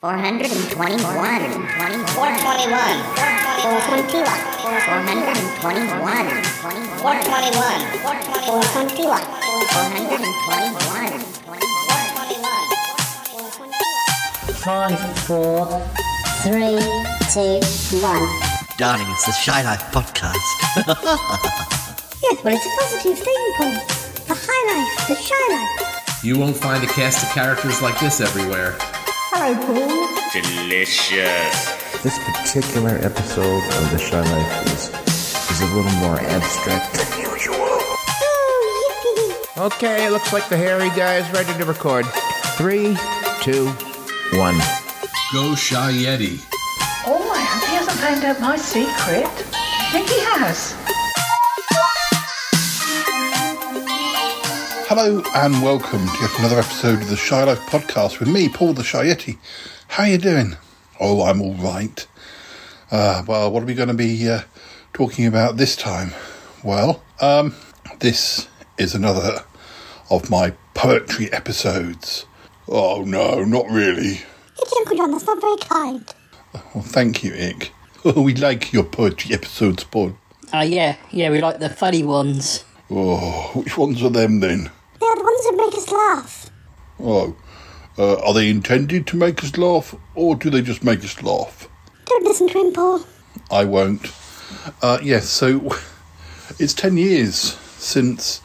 421. 421. 421. 421. 421. 421. 421. Five, four, three, two, one. Darling, it's the Shy Life podcast. Yes, well, it's a positive thing, Paul. The high life, the shy life. You won't find a cast of characters like this everywhere. Hello, Paul. Delicious. This particular episode of The Shy Life is, is a little more abstract than usual. Oh, yippee. Okay, it looks like the hairy guy is ready to record. Three, two, one. Go Shy Yeti. Oh, I hope he hasn't found out my secret. I think he has. Hello and welcome to yet another episode of the Shy Life podcast with me, Paul the Shy Yeti. How are you doing? Oh, I'm all right. Uh, well, what are we going to be uh, talking about this time? Well, um, this is another of my poetry episodes. Oh no, not really. It's Uncle John, that's not very kind. Well, thank you, Ick. Oh, we like your poetry episodes, Paul. Oh yeah, yeah, we like the funny ones. Oh, which ones are them then? They're the ones that make us laugh. Oh, uh, are they intended to make us laugh, or do they just make us laugh? Don't listen to him, Paul. I won't. Uh, yes, so it's 10 years since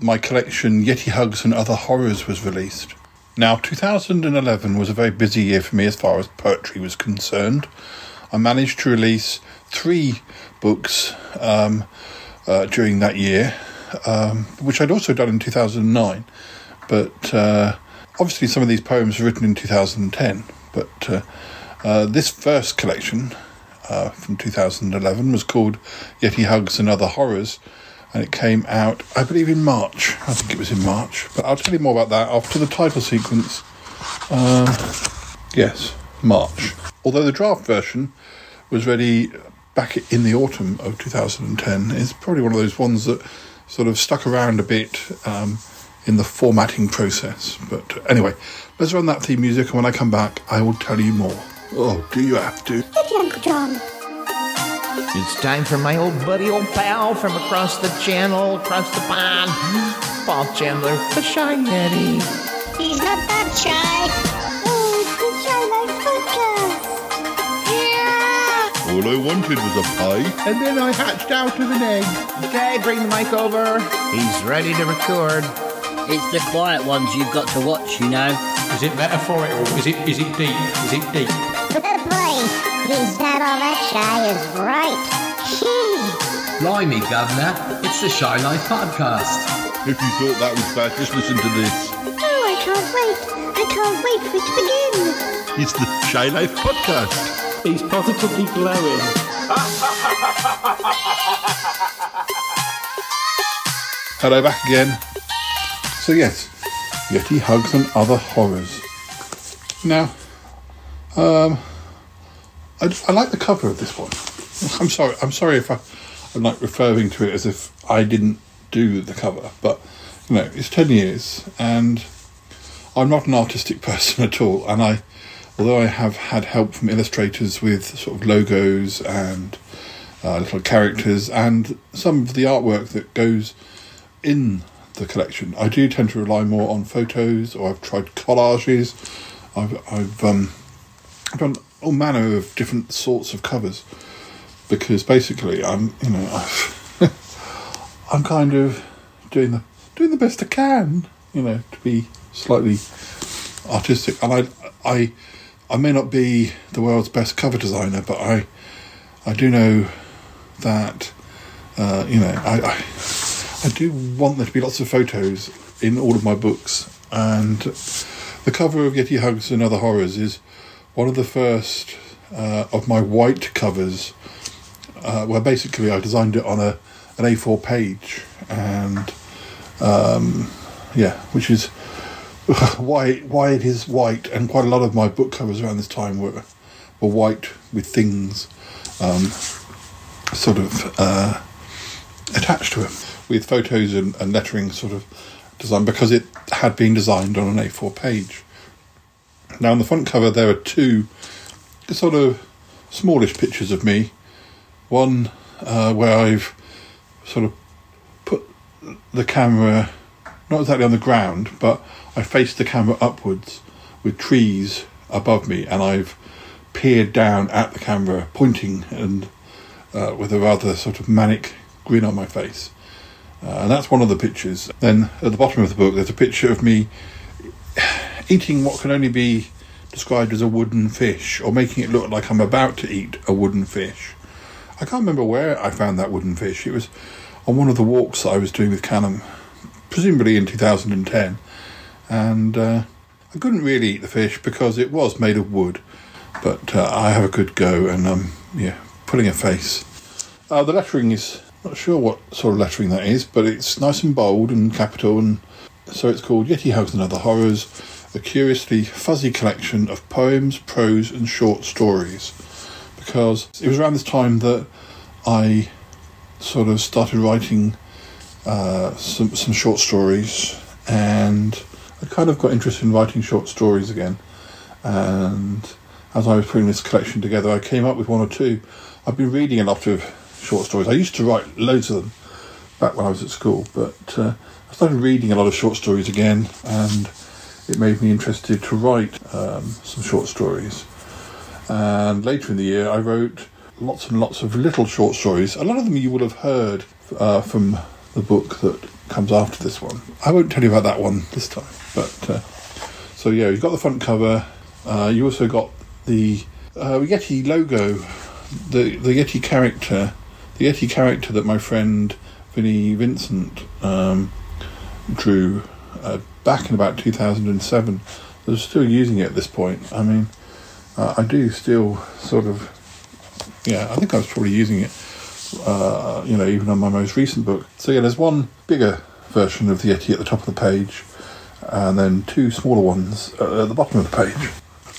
my collection Yeti Hugs and Other Horrors was released. Now, 2011 was a very busy year for me as far as poetry was concerned. I managed to release three books um, uh, during that year, um, which I'd also done in 2009. But uh, obviously, some of these poems were written in 2010. But uh, uh, this first collection uh, from 2011 was called Yeti Hugs and Other Horrors, and it came out, I believe, in March. I think it was in March, but I'll tell you more about that after the title sequence. Uh, yes, March. Although the draft version was ready back in the autumn of 2010, it's probably one of those ones that sort of stuck around a bit um, in the formatting process. But anyway, let's run that theme music, and when I come back, I will tell you more. Oh, do you have to? Thank you, Uncle John. It's time for my old buddy, old pal from across the channel, across the pond, Paul Chandler, the Shy Yeti. He's not that shy. Oh, it's the shy life podcast. All I wanted was a pie. And then I hatched out of an egg. Okay, bring the mic over. He's ready to record. It's the quiet ones you've got to watch, you know. Is it metaphorical? Is it is it deep? Is it deep? Boy, he's not all that shy is right. Blimey, Governor. It's the Shy Life podcast. If you thought that was bad, just listen to this. Oh, I can't wait. I can't wait for it to begin. It's the Shy Life podcast. He's positively glowing. Hello, back again. So yes, Yeti Hugs and Other Horrors. Now, um, I, I like the cover of this one. I'm sorry. I'm sorry if I, I'm like referring to it as if I didn't do the cover, but you know, it's ten years, and I'm not an artistic person at all. And I, although I have had help from illustrators with sort of logos and uh, little characters and some of the artwork that goes in the collection, I do tend to rely more on photos, or I've tried collages. I've I've um, done all manner of different sorts of covers because basically I'm you know I've, I'm kind of doing the doing the best I can you know to be slightly artistic and I I I may not be the world's best cover designer but I I do know that uh, you know I, I I do want there to be lots of photos in all of my books. And the cover of Yeti Hugs and Other Horrors is one of the first uh, of my white covers. Uh, where basically I designed it on a an A4 page and um, yeah which is why why it is white and quite a lot of my book covers around this time were were white with things um, sort of uh, attached to it with photos and, and lettering sort of designed because it had been designed on an A4 page Now, on the front cover, there are two sort of smallish pictures of me. One uh, where I've sort of put the camera not exactly on the ground, but I faced the camera upwards with trees above me, and I've peered down at the camera, pointing and uh, with a rather sort of manic grin on my face. Uh, and that's one of the pictures. Then at the bottom of the book, there's a picture of me eating what can only be described as a wooden fish, or making it look like I'm about to eat a wooden fish. I can't remember where I found that wooden fish. It was on one of the walks that I was doing with Callum, presumably in 2010. And uh, I couldn't really eat the fish because it was made of wood. But uh, I have a good go and I'm yeah, pulling a face. Uh, the lettering is not sure what sort of lettering that is, but it's nice and bold and capital, and so it's called Yeti Hugs and Other Horrors, a curiously fuzzy collection of poems, prose, and short stories. Because it was around this time that I sort of started writing uh, some some short stories, and I kind of got interested in writing short stories again. And as I was putting this collection together, I came up with one or two. I've been reading a lot of short stories. I used to write loads of them back when I was at school, but uh, I started reading a lot of short stories again, and it made me interested to write um, some short stories. And later in the year, I wrote lots and lots of little short stories. A lot of them you will have heard uh, from the book that comes after this one. I won't tell you about that one this time, but uh, so yeah, you've got the front cover. Uh, you also got the uh, Yeti logo, the the Yeti character, the Yeti character that my friend Vinnie Vincent um, drew uh, back in about 2007. They're still using it at this point. I mean, uh, I do still sort of, yeah, I think I was probably using it, uh, you know, even on my most recent book. So yeah, there's one bigger version of the Yeti at the top of the page, and then two smaller ones uh, at the bottom of the page.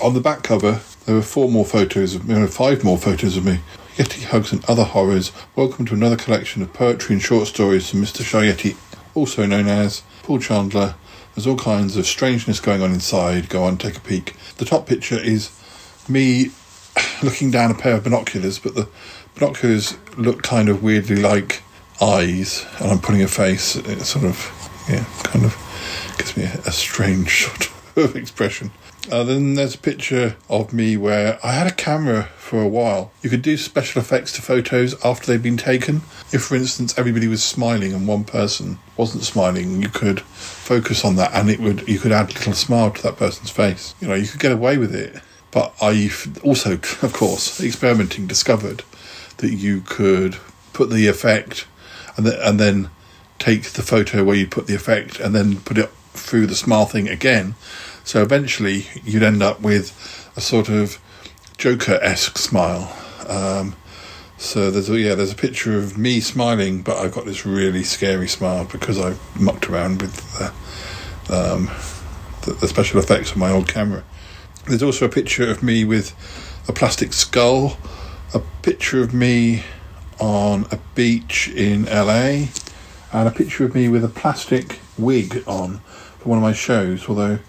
On the back cover, there were four more photos of me, no, five more photos of me. Yeti Hugs and Other Horrors. Welcome to another collection of poetry and short stories from Mr. Shy Yeti, also known as Paul Chandler. There's all kinds of strangeness going on inside. Go on, take a peek. The top picture is me looking down a pair of binoculars, but the binoculars look kind of weirdly like eyes, and I'm putting a face. It sort of, yeah, kind of gives me a, a strange sort of expression. Uh, then there's a picture of me where I had a camera for a while. You could do special effects to photos after they've been taken. If, for instance, everybody was smiling and one person wasn't smiling, you could focus on that, and it would you could add a little smile to that person's face. You know, you could get away with it. But I've also, of course, experimenting discovered that you could put the effect and, th- and then take the photo where you put the effect and then put it through the smile thing again. So eventually you'd end up with a sort of Joker esque smile. Um, so there's a, yeah, there's a picture of me smiling, but I've got this really scary smile because I mucked around with the, um, the, the special effects of my old camera. There's also a picture of me with a plastic skull, a picture of me on a beach in LA, and a picture of me with a plastic wig on for one of my shows. Although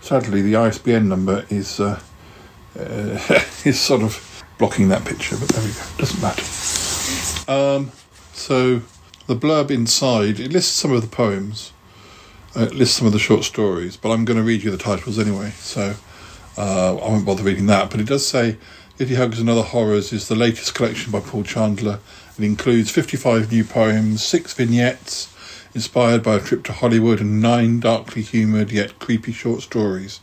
sadly the ISBN number is uh, uh, is sort of blocking that picture, but there we go. Doesn't matter. Um, so the blurb inside it lists some of the poems, uh, it lists some of the short stories, but I'm going to read you the titles anyway. So. Uh, I won't bother reading that, but it does say Yeti Hugs and Other Horrors is the latest collection by Paul Chandler. It includes 55 new poems, six vignettes inspired by a trip to Hollywood, and nine darkly humoured yet creepy short stories.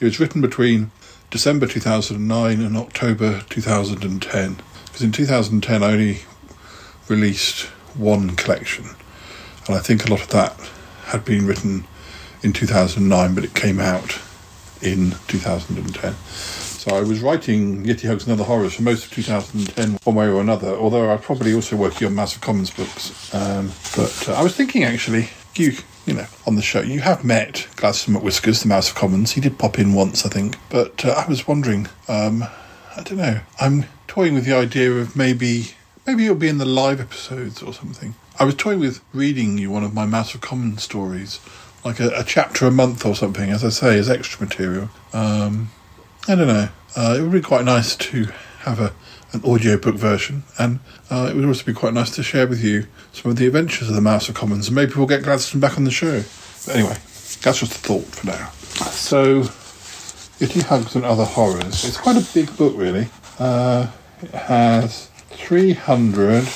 It was written between December 2009 and October 2010. Because in 2010 I only released one collection, and I think a lot of that had been written in 2009, but it came out in 2010. So I was writing Yeti Hugs and Other Horrors for most of 2010, one way or another, although I was probably also working on Mouse of Commons books. Um, but uh, I was thinking actually, you you know, on the show, you have met Gladstone McWhiskers, the Mouse of Commons. He did pop in once, I think. But uh, I was wondering, um, I don't know, I'm toying with the idea of maybe, maybe you'll be in the live episodes or something. I was toying with reading you one of my Mouse of Commons stories like a, a chapter a month or something, as I say, as extra material. Um, I don't know. Uh, it would be quite nice to have a an audiobook version, and uh, it would also be quite nice to share with you some of the adventures of the Mouse of Commons, and maybe we'll get Gladstone back on the show. But anyway, that's just a thought for now. So, Yeti Hugs and Other Horrors. It's quite a big book, really. Uh, it has 300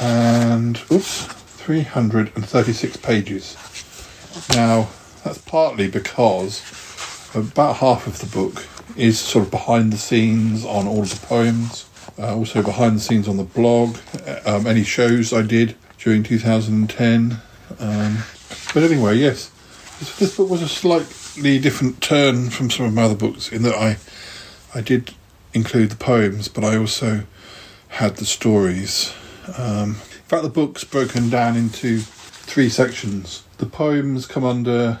and, oops, 336 pages. Now, that's partly because about half of the book is sort of behind the scenes on all of the poems, uh, also behind the scenes on the blog, uh, um, any shows I did during 2010. Um, but anyway, yes, this, this, book was a slightly different turn from some of my other books in that I, I did include the poems, but I also had the stories. Um, in fact, the book's broken down into three sections. The poems come under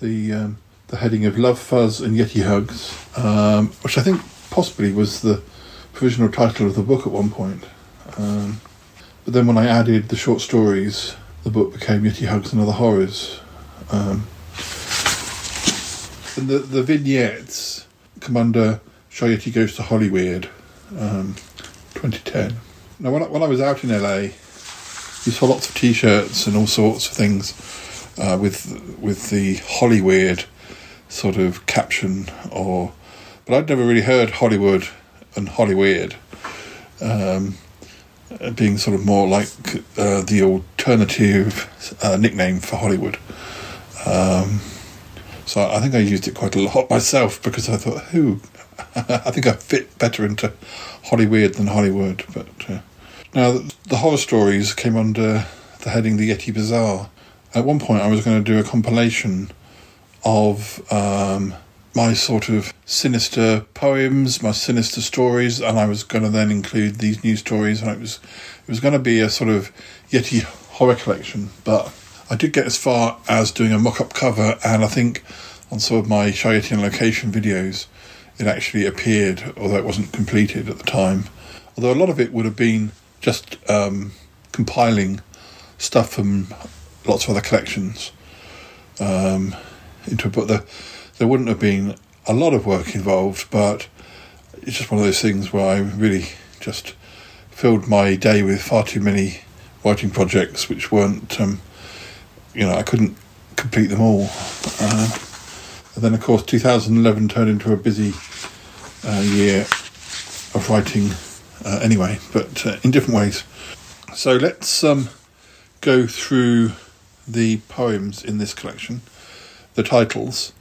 the um, the heading of Love Fuzz and Yeti Hugs, um, which I think possibly was the provisional title of the book at one point. Um, but then when I added the short stories, the book became Yeti Hugs and Other Horrors. Um, and the, the vignettes come under Shy Yeti Goes to Hollywood, um, 2010. Now, when I, when I was out in LA, you saw lots of T-shirts and all sorts of things uh, with with the Hollyweird sort of caption, or but I'd never really heard Hollywood and Hollyweird um, being sort of more like uh, the alternative uh, nickname for Hollywood. Um, so I think I used it quite a lot myself because I thought, who? I think I fit better into Hollyweird than Hollywood. But uh, now the horror stories came under the heading the Yeti Bazaar. At one point, I was going to do a compilation of um, my sort of sinister poems, my sinister stories, and I was going to then include these new stories, and it was it was going to be a sort of Yeti horror collection. But I did get as far as doing a mock-up cover, and I think on some of my Shy Yeti on location videos, it actually appeared, although it wasn't completed at the time. Although a lot of it would have been just um, compiling stuff from lots of other collections. Um, into a book. There, there wouldn't have been a lot of work involved, but it's just one of those things where I really just filled my day with far too many writing projects, which weren't, um, you know, I couldn't complete them all. Uh, and then, of course, 2011 turned into a busy uh, year of writing uh, anyway, but uh, in different ways. So let's um, go through the poems in this collection the titles.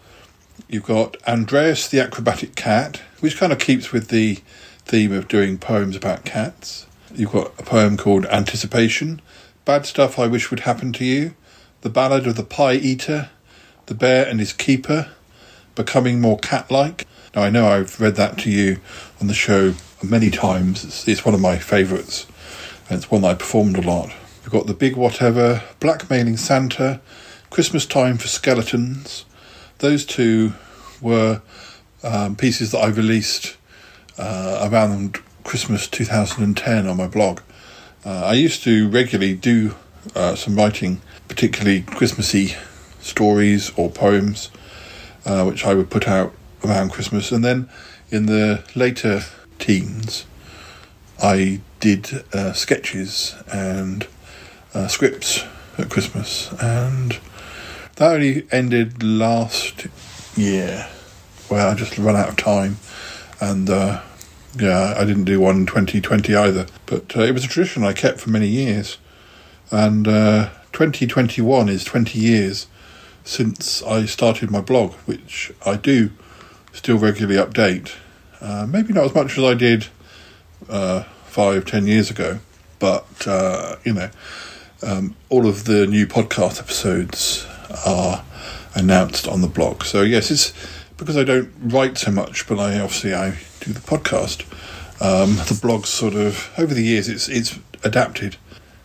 You've got Andreas the Acrobatic Cat, which kind of keeps with the theme of doing poems about cats. You've got a poem called Anticipation, Bad Stuff I Wish Would Happen to You, The Ballad of the Pie Eater, The Bear and His Keeper, Becoming More Cat Like. Now, I know I've read that to you on the show many times. It's, it's one of my favourites, and it's one that I performed a lot. We've got The Big Whatever, Blackmailing Santa, Christmas Time for Skeletons. Those two were um, pieces that I released uh, around Christmas 2010 on my blog. Uh, I used to regularly do uh, some writing, particularly Christmassy stories or poems, uh, which I would put out around Christmas. And then in the later teens, I did uh, sketches and uh, scripts at Christmas. And that only ended last year, where I just ran out of time, and uh, yeah, I didn't do one in 2020 either. But uh, it was a tradition I kept for many years, and uh, 2021 is 20 years since I started my blog, which I do still regularly update. Uh, maybe not as much as I did uh, five, ten years ago, but uh, you know, um, all of the new podcast episodes are announced on the blog. So yes, it's because I don't write so much, but I obviously I do the podcast. Um, the blog sort of over the years it's it's adapted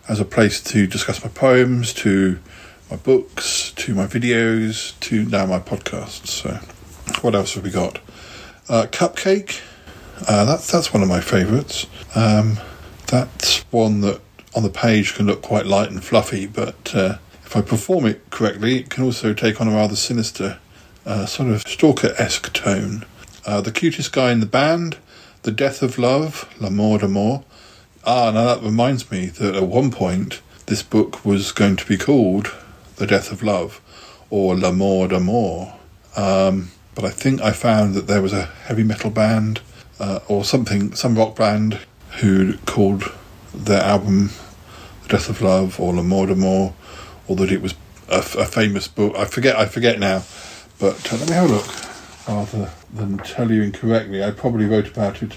as a place to discuss my poems, to my books, to my videos, to now my podcasts. So what else have we got? Uh, Cupcake. Uh, that's that's one of my favourites. Um, that's one that on the page can look quite light and fluffy, but uh, if I perform it correctly, it can also take on a rather sinister, uh, sort of stalker esque tone. Uh, the cutest guy in the band, The Death of Love, L'amour d'amour. Ah, now that reminds me that at one point this book was going to be called The Death of Love or L'amour d'amour. Um, but I think I found that there was a heavy metal band uh, or something, some rock band who called their album The Death of Love or L'amour d'amour or that it was a, a famous book. I forget. I forget now. But uh, let me have a look. Rather than tell you incorrectly, I probably wrote about it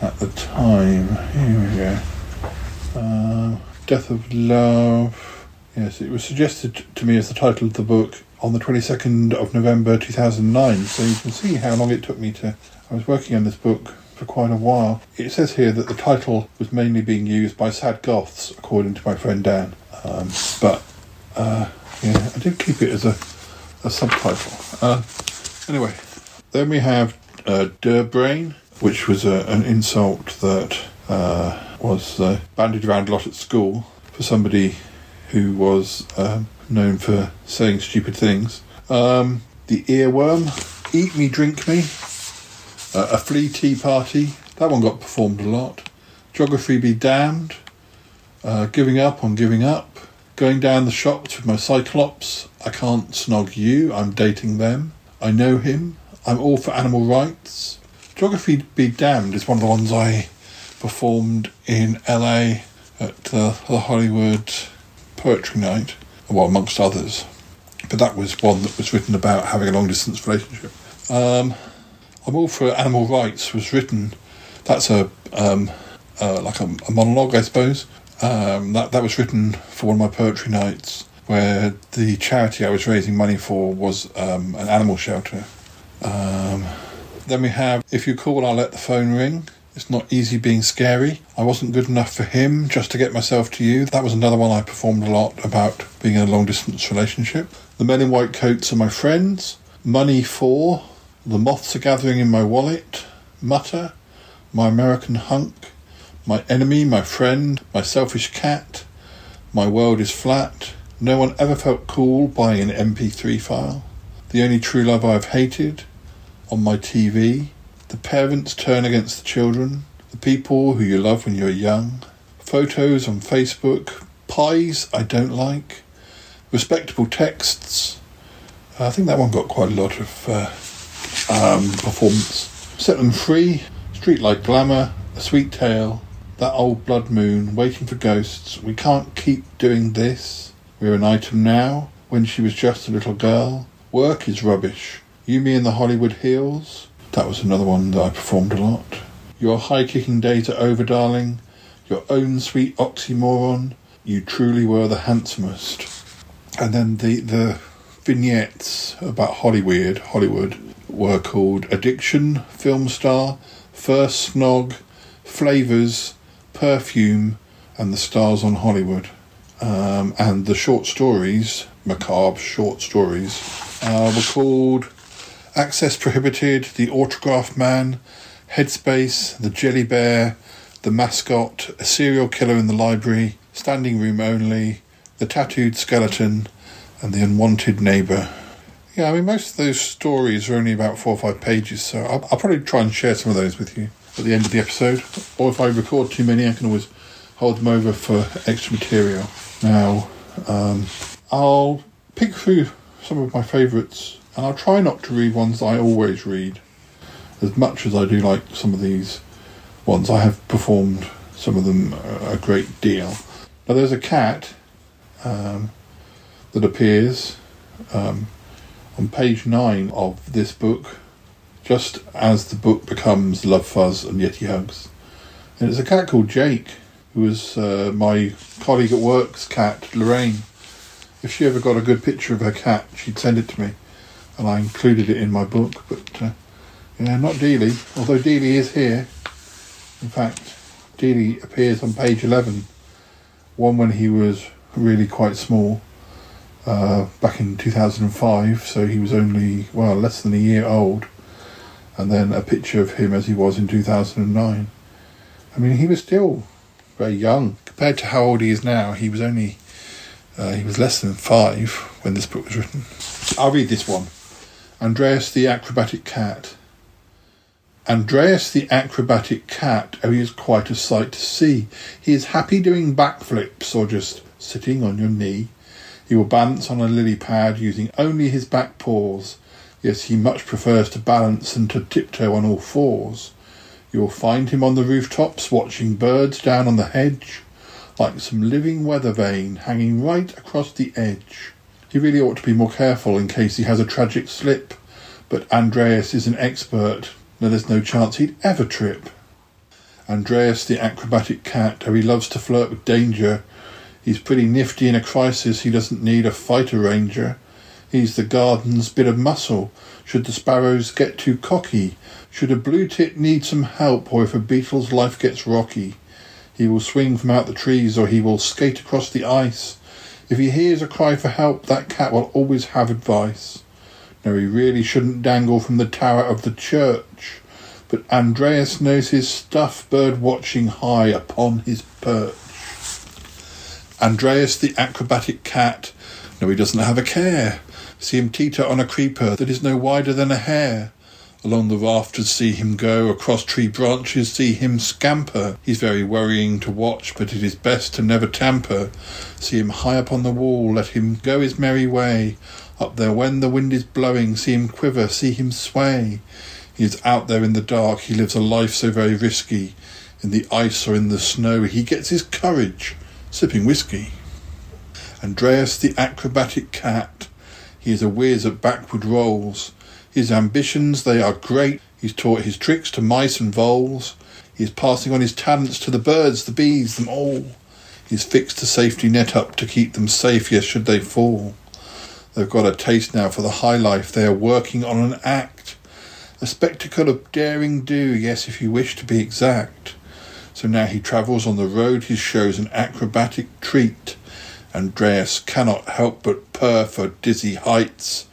at the time. Here we go. Uh, Death of Love. Yes, it was suggested to me as the title of the book on the 22nd of November 2009. So you can see how long it took me to. I was working on this book for quite a while. It says here that the title was mainly being used by sad goths, according to my friend Dan. Um, but uh, yeah, I did keep it as a, a subtitle. Uh, anyway, then we have uh, Der Brain, which was a, an insult that uh, was uh, bandied around a lot at school for somebody who was um, known for saying stupid things. Um, the Earworm, Eat Me, Drink Me, uh, A Flea Tea Party, that one got performed a lot. Geography Be Damned, uh, Giving Up on Giving Up, Going Down the Shops with My Cyclops, I Can't Snog You, I'm Dating Them, I Know Him, I'm All for Animal Rights. Geography Be Damned is one of the ones I performed in LA at uh, the Hollywood Poetry Night, well, amongst others. But that was one that was written about having a long distance relationship. Um, I'm All for Animal Rights was written, that's a um, uh, like a, a monologue, I suppose. Um, that, that was written for one of my poetry nights where the charity I was raising money for was um, an animal shelter. Um, then we have If You Call, I'll Let the Phone Ring. It's not easy being scary. I wasn't good enough for him just to get myself to you. That was another one I performed a lot about being in a long distance relationship. The men in white coats are my friends. Money for. The moths are gathering in my wallet. Mutter. My American hunk. My enemy, my friend, my selfish cat. My world is flat. No one ever felt cool buying an MP3 file. The only true love I've hated. On my TV. The parents turn against the children. The people who you love when you're young. Photos on Facebook. Pies I don't like. Respectable texts. I think that one got quite a lot of uh, um, performance. Set them free. Streetlight glamour. A sweet tale. That old blood moon. Waiting for ghosts. We can't keep doing this. We're an item now. When she was just a little girl. Work is rubbish. You, me, and the Hollywood Hills. That was another one that I performed a lot. Your high kicking days are over, darling. Your own sweet oxymoron. You truly were the handsomest. And then the the vignettes about Hollywood, Hollywood were called Addiction, Film Star, First Snog, Flavors, Perfume, and the Stars on Hollywood. Um, and the short stories, macabre short stories, uh, were called Access Prohibited, The Autograph Man, Headspace, The Jelly Bear, The Mascot, A Serial Killer in the Library, Standing Room Only, The Tattooed Skeleton, and The Unwanted Neighbour. Yeah, I mean, most of those stories are only about four or five pages, so I'll, I'll probably try and share some of those with you at the end of the episode. Or if I record too many, I can always hold them over for extra material. Now, um, I'll pick through some of my favourites, and I'll try not to read ones I always read, as much as I do like some of these ones. I have performed some of them a great deal. Now, there's a cat um, that appears um, on page nine of this book, just as the book becomes Love Fuzz and Yeti Hugs. And it's a cat called Jake, who was uh, my colleague at work's cat, Lorraine. If she ever got a good picture of her cat, she'd send it to me, and I included it in my book. But uh, yeah, not Dealey, although Dealey is here. In fact, Dealey appears on page 11, one when he was really quite small, uh, back in 2005, so he was only, well, less than a year old, and then a picture of him as he was in 2009. I mean, he was still very young. Compared to how old he is now, he was only Uh, he was less than five when this book was written. I'll read this one Andreas the Acrobatic Cat. Andreas the Acrobatic Cat, oh, he is quite a sight to see. He is happy doing backflips or just sitting on your knee. He will balance on a lily pad using only his back paws. Yes, he much prefers to balance than to tiptoe on all fours. You will find him on the rooftops watching birds down on the hedge, like some living weather vane hanging right across the edge. He really ought to be more careful in case he has a tragic slip, but Andreas is an expert, no, there's no chance he'd ever trip. Andreas the acrobatic cat, oh, he loves to flirt with danger. He's pretty nifty in a crisis, he doesn't need a fighter ranger. He's the garden's bit of muscle. Should the sparrows get too cocky, should a blue tit need some help, or if a beetle's life gets rocky, he will swing from out the trees or he will skate across the ice. If he hears a cry for help, that cat will always have advice. No, he really shouldn't dangle from the tower of the church, but Andreas knows his stuff, bird watching high upon his perch. Andreas the acrobatic cat, no, he doesn't have a care. See him teeter on a creeper that is no wider than a hair. Along the rafters see him go, across tree branches see him scamper. He's very worrying to watch, but it is best to never tamper. See him high up on the wall, let him go his merry way. Up there when the wind is blowing, see him quiver, see him sway. He is out there in the dark, he lives a life so very risky. In the ice or in the snow, he gets his courage, sipping whiskey. Andreas the acrobatic cat, he is a whiz at backward rolls. His ambitions, they are great. He's taught his tricks to mice and voles. He is passing on his talents to the birds, the bees, them all. He's fixed a safety net up to keep them safe, yes, should they fall. They've got a taste now for the high life. They are working on an act. A spectacle of daring do, yes, if you wish to be exact. So now he travels on the road, he shows an acrobatic treat. Andreas cannot help but purr for dizzy heights.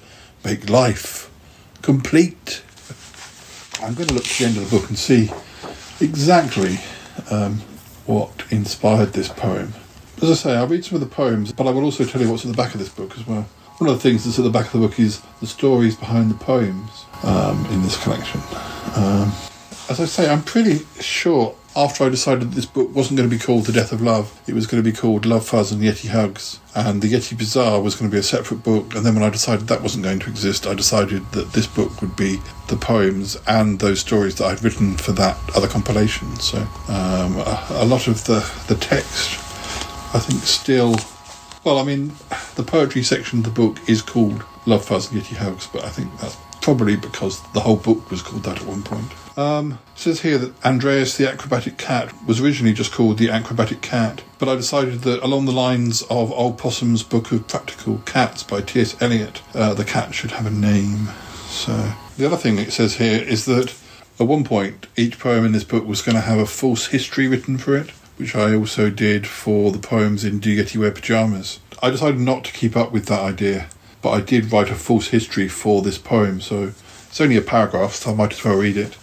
Make life complete. I'm going to look at the end of the book and see exactly um, what inspired this poem. As I say, I'll read some of the poems, but I will also tell you what's at the back of this book as well. One of the things that's at the back of the book is the stories behind the poems um, in this collection. Um, as I say, I'm pretty sure after I decided this book wasn't going to be called The Death of Love, it was going to be called Love Fuzz and Yeti Hugs, and The Yeti Bazaar was going to be a separate book. And then when I decided that wasn't going to exist, I decided that this book would be the poems and those stories that I'd written for that other compilation. So um, a, a lot of the, the text, I think, still. Well, I mean, the poetry section of the book is called Love Fuzz and Yeti Hugs, but I think that's probably because the whole book was called that at one point. Um, it says here that Andreas the Acrobatic Cat was originally just called the Acrobatic Cat, but I decided that along the lines of Old Possum's Book of Practical Cats by T.S. Eliot, uh, the cat should have a name. So the other thing it says here is that at one point each poem in this book was going to have a false history written for it, which I also did for the poems in Do Yetis Wear Pyjamas. I decided not to keep up with that idea, but I did write a false history for this poem, so it's only a paragraph, so I might as well read it.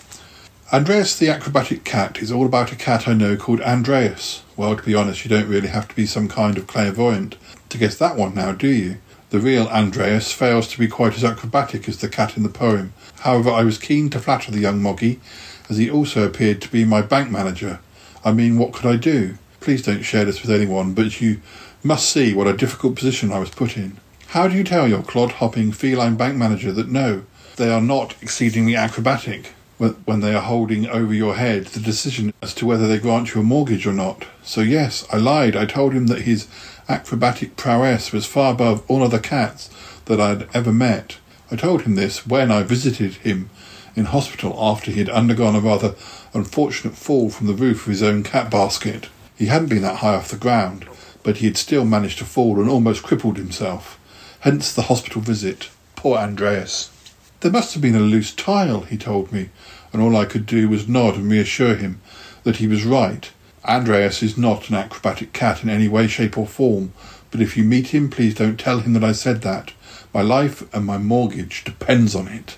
Andreas the Acrobatic Cat is all about a cat I know called Andreas. Well, to be honest, you don't really have to be some kind of clairvoyant to guess that one now, do you? The real Andreas fails to be quite as acrobatic as the cat in the poem. However, I was keen to flatter the young moggy, as he also appeared to be my bank manager. I mean, what could I do? Please don't share this with anyone, but you must see what a difficult position I was put in. How do you tell your clod hopping feline bank manager that no, they are not exceedingly acrobatic? When they are holding over your head the decision as to whether they grant you a mortgage or not. So, yes, I lied. I told him that his acrobatic prowess was far above all other cats that I had ever met. I told him this when I visited him in hospital after he had undergone a rather unfortunate fall from the roof of his own cat basket. He hadn't been that high off the ground, but he had still managed to fall and almost crippled himself. Hence the hospital visit. Poor Andreas. There must have been a loose tile, he told me, and all I could do was nod and reassure him that he was right. Andreas is not an acrobatic cat in any way, shape, or form, but if you meet him, please don't tell him that I said that. My life and my mortgage depends on it.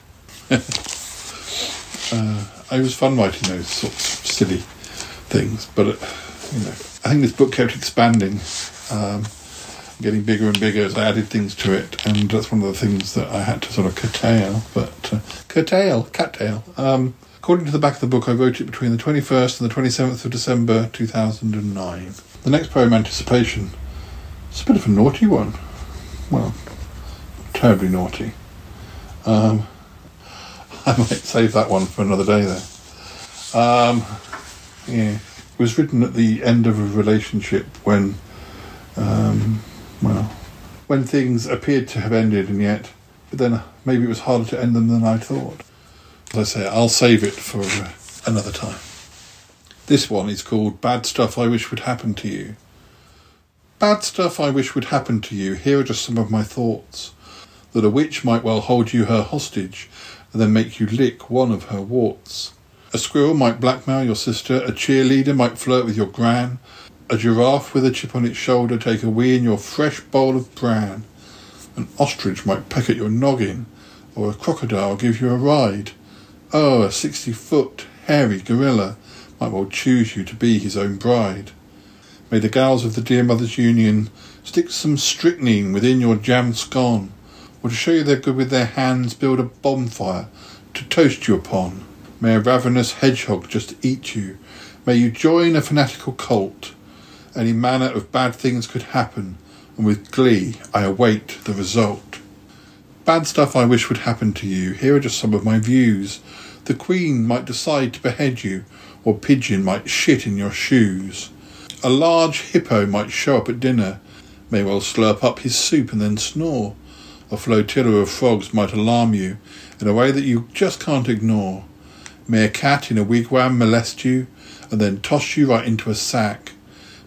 uh, it was fun writing those sorts of silly things, but uh, you know, I think this book kept expanding. Um, getting bigger and bigger as I added things to it, and that's one of the things that I had to sort of curtail. But uh, curtail, cattail. Um, according to the back of the book, I wrote it between the 21st and the 27th of December 2009. The next poem, Anticipation, it's a bit of a naughty one. Well, terribly naughty. Um, I might save that one for another day, though. Um, yeah, it was written at the end of a relationship when, um, well, when things appeared to have ended, and yet, but then maybe it was harder to end them than I thought. As I say, I'll save it for uh, another time. This one is called Bad Stuff I Wish Would Happen to You. Bad stuff I wish would happen to you. Here are just some of my thoughts. That a witch might well hold you her hostage and then make you lick one of her warts. A squirrel might blackmail your sister, a cheerleader might flirt with your gran, a giraffe with a chip on its shoulder take a wee in your fresh bowl of bran, an ostrich might peck at your noggin, or a crocodile give you a ride. Oh, a sixty foot hairy gorilla might well choose you to be his own bride. May the gals of the Dear Mothers Union stick some strychnine within your jam scone, or to show you they're good with their hands, build a bonfire to toast you upon. May a ravenous hedgehog just eat you. May you join a fanatical cult. Any manner of bad things could happen, and with glee I await the result. Bad stuff I wish would happen to you. Here are just some of my views. The Queen might decide to behead you, or Pigeon might shit in your shoes. A large hippo might show up at dinner, may well slurp up his soup and then snore. A flotilla of frogs might alarm you in a way that you just can't ignore. May a cat in a wigwam molest you and then toss you right into a sack.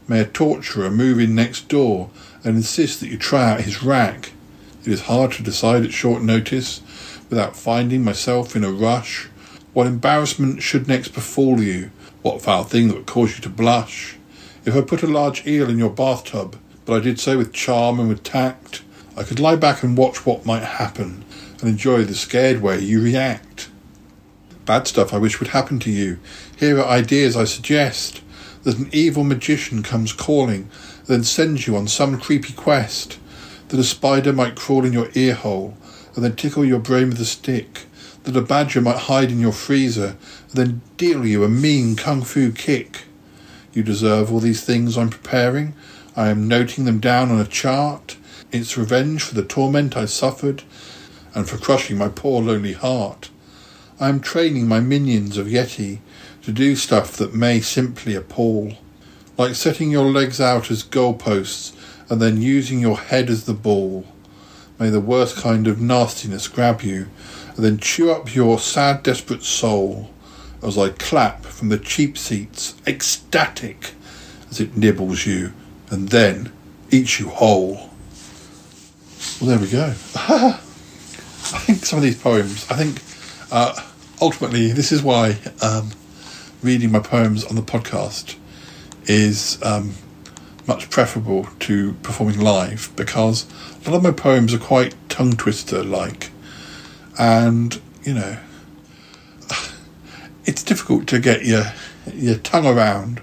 May a torturer move in next door and insist that you try out his rack. It is hard to decide at short notice without finding myself in a rush. What embarrassment should next befall you? What foul thing that would cause you to blush? If I put a large eel in your bathtub, but I did so with charm and with tact, I could lie back and watch what might happen and enjoy the scared way you react. Bad stuff I wish would happen to you. Here are ideas I suggest. That an evil magician comes calling, then sends you on some creepy quest. That a spider might crawl in your ear hole, and then tickle your brain with a stick. That a badger might hide in your freezer, and then deal you a mean kung fu kick. You deserve all these things I'm preparing. I am noting them down on a chart. It's revenge for the torment I suffered, and for crushing my poor lonely heart. I am training my minions of Yeti to do stuff that may simply appall, like setting your legs out as goalposts and then using your head as the ball. May the worst kind of nastiness grab you and then chew up your sad, desperate soul as I clap from the cheap seats, ecstatic as it nibbles you and then eats you whole. Well, there we go. I think some of these poems, I think uh, ultimately this is why um, reading my poems on the podcast is um, much preferable to performing live because a lot of my poems are quite tongue twister like, and you know, it's difficult to get your your tongue around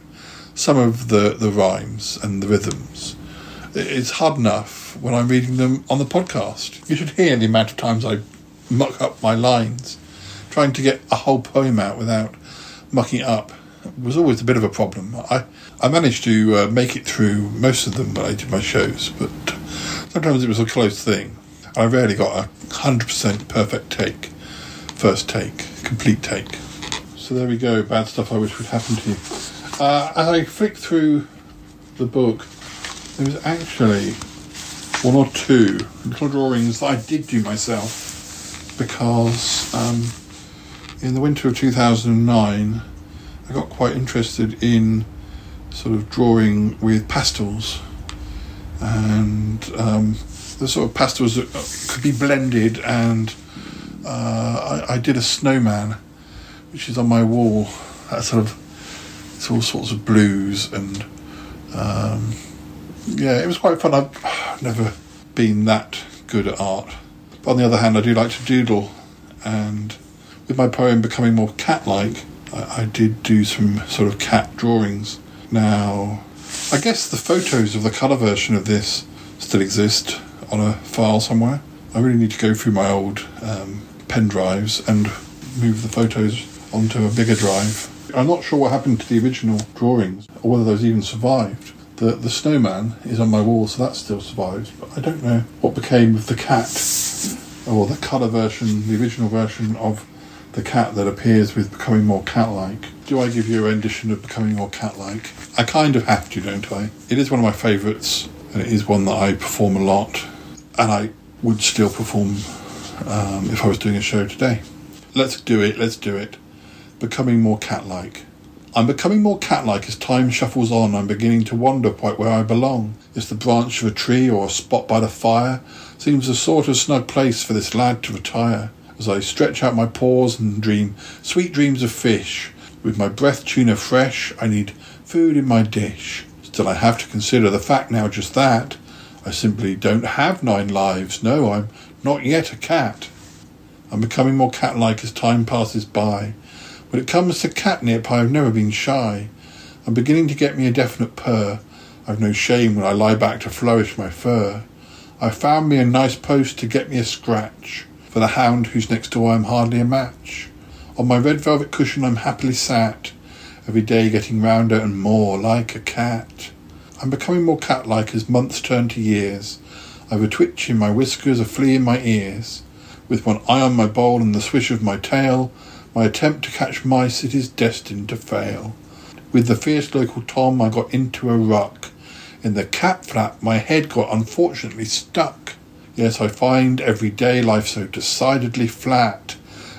some of the the rhymes and the rhythms. It's hard enough when I'm reading them on the podcast. You should hear the amount of times I muck up my lines trying to get a whole poem out without mucking up was always a bit of a problem. I, I managed to uh, make it through most of them when I did my shows, but sometimes it was a close thing. I rarely got a 100% perfect take, first take, complete take. So there we go, bad stuff I wish would happen to you. Uh, as I flicked through the book, there was actually one or two little drawings that I did do myself because um, in the winter of 2009 I got quite interested in sort of drawing with pastels. And um, the sort of pastels that could be blended and uh, I, I, did a snowman which is on my wall. That sort of it's all sorts of blues and um, yeah it was quite fun. I've never been that good at art. But on the other hand I do like to doodle and with my poem becoming more cat-like, I, I did do some sort of cat drawings. Now, I guess the photos of the colour version of this still exist on a file somewhere. I really need to go through my old um, pen drives and move the photos onto a bigger drive. I'm not sure what happened to the original drawings or whether those even survived. The the snowman is on my wall, so that still survives, but I don't know what became of the cat or the colour version, the original version of the cat that appears with becoming more cat-like. Do I give you a rendition of becoming more cat-like? I kind of have to, don't I? It is one of my favourites, and it is one that I perform a lot, and I would still perform um, if I was doing a show today. Let's do it. Let's do it. Becoming more cat-like. I'm becoming more cat-like as time shuffles on. I'm beginning to wonder quite where I belong. Is the branch of a tree or a spot by the fire? Seems a sort of snug place for this lad to retire. As I stretch out my paws and dream sweet dreams of fish. With my breath tuna fresh, I need food in my dish. Still, I have to consider the fact now just that. I simply don't have nine lives. No, I'm not yet a cat. I'm becoming more cat-like as time passes by. When it comes to catnip, I have never been shy. I'm beginning to get me a definite purr. I've no shame when I lie back to flourish my fur. I found me a nice post to get me a scratch for the hound whose next door I'm hardly a match. On my red velvet cushion I'm happily sat, every day getting rounder and more like a cat. I'm becoming more cat-like as months turn to years. I've a twitch in my whiskers, a flea in my ears. With one eye on my bowl and the swish of my tail, my attempt to catch mice it is destined to fail. With the fierce local Tom I got into a ruck. In the cat flap my head got unfortunately stuck. Yes, I find every day life so decidedly flat,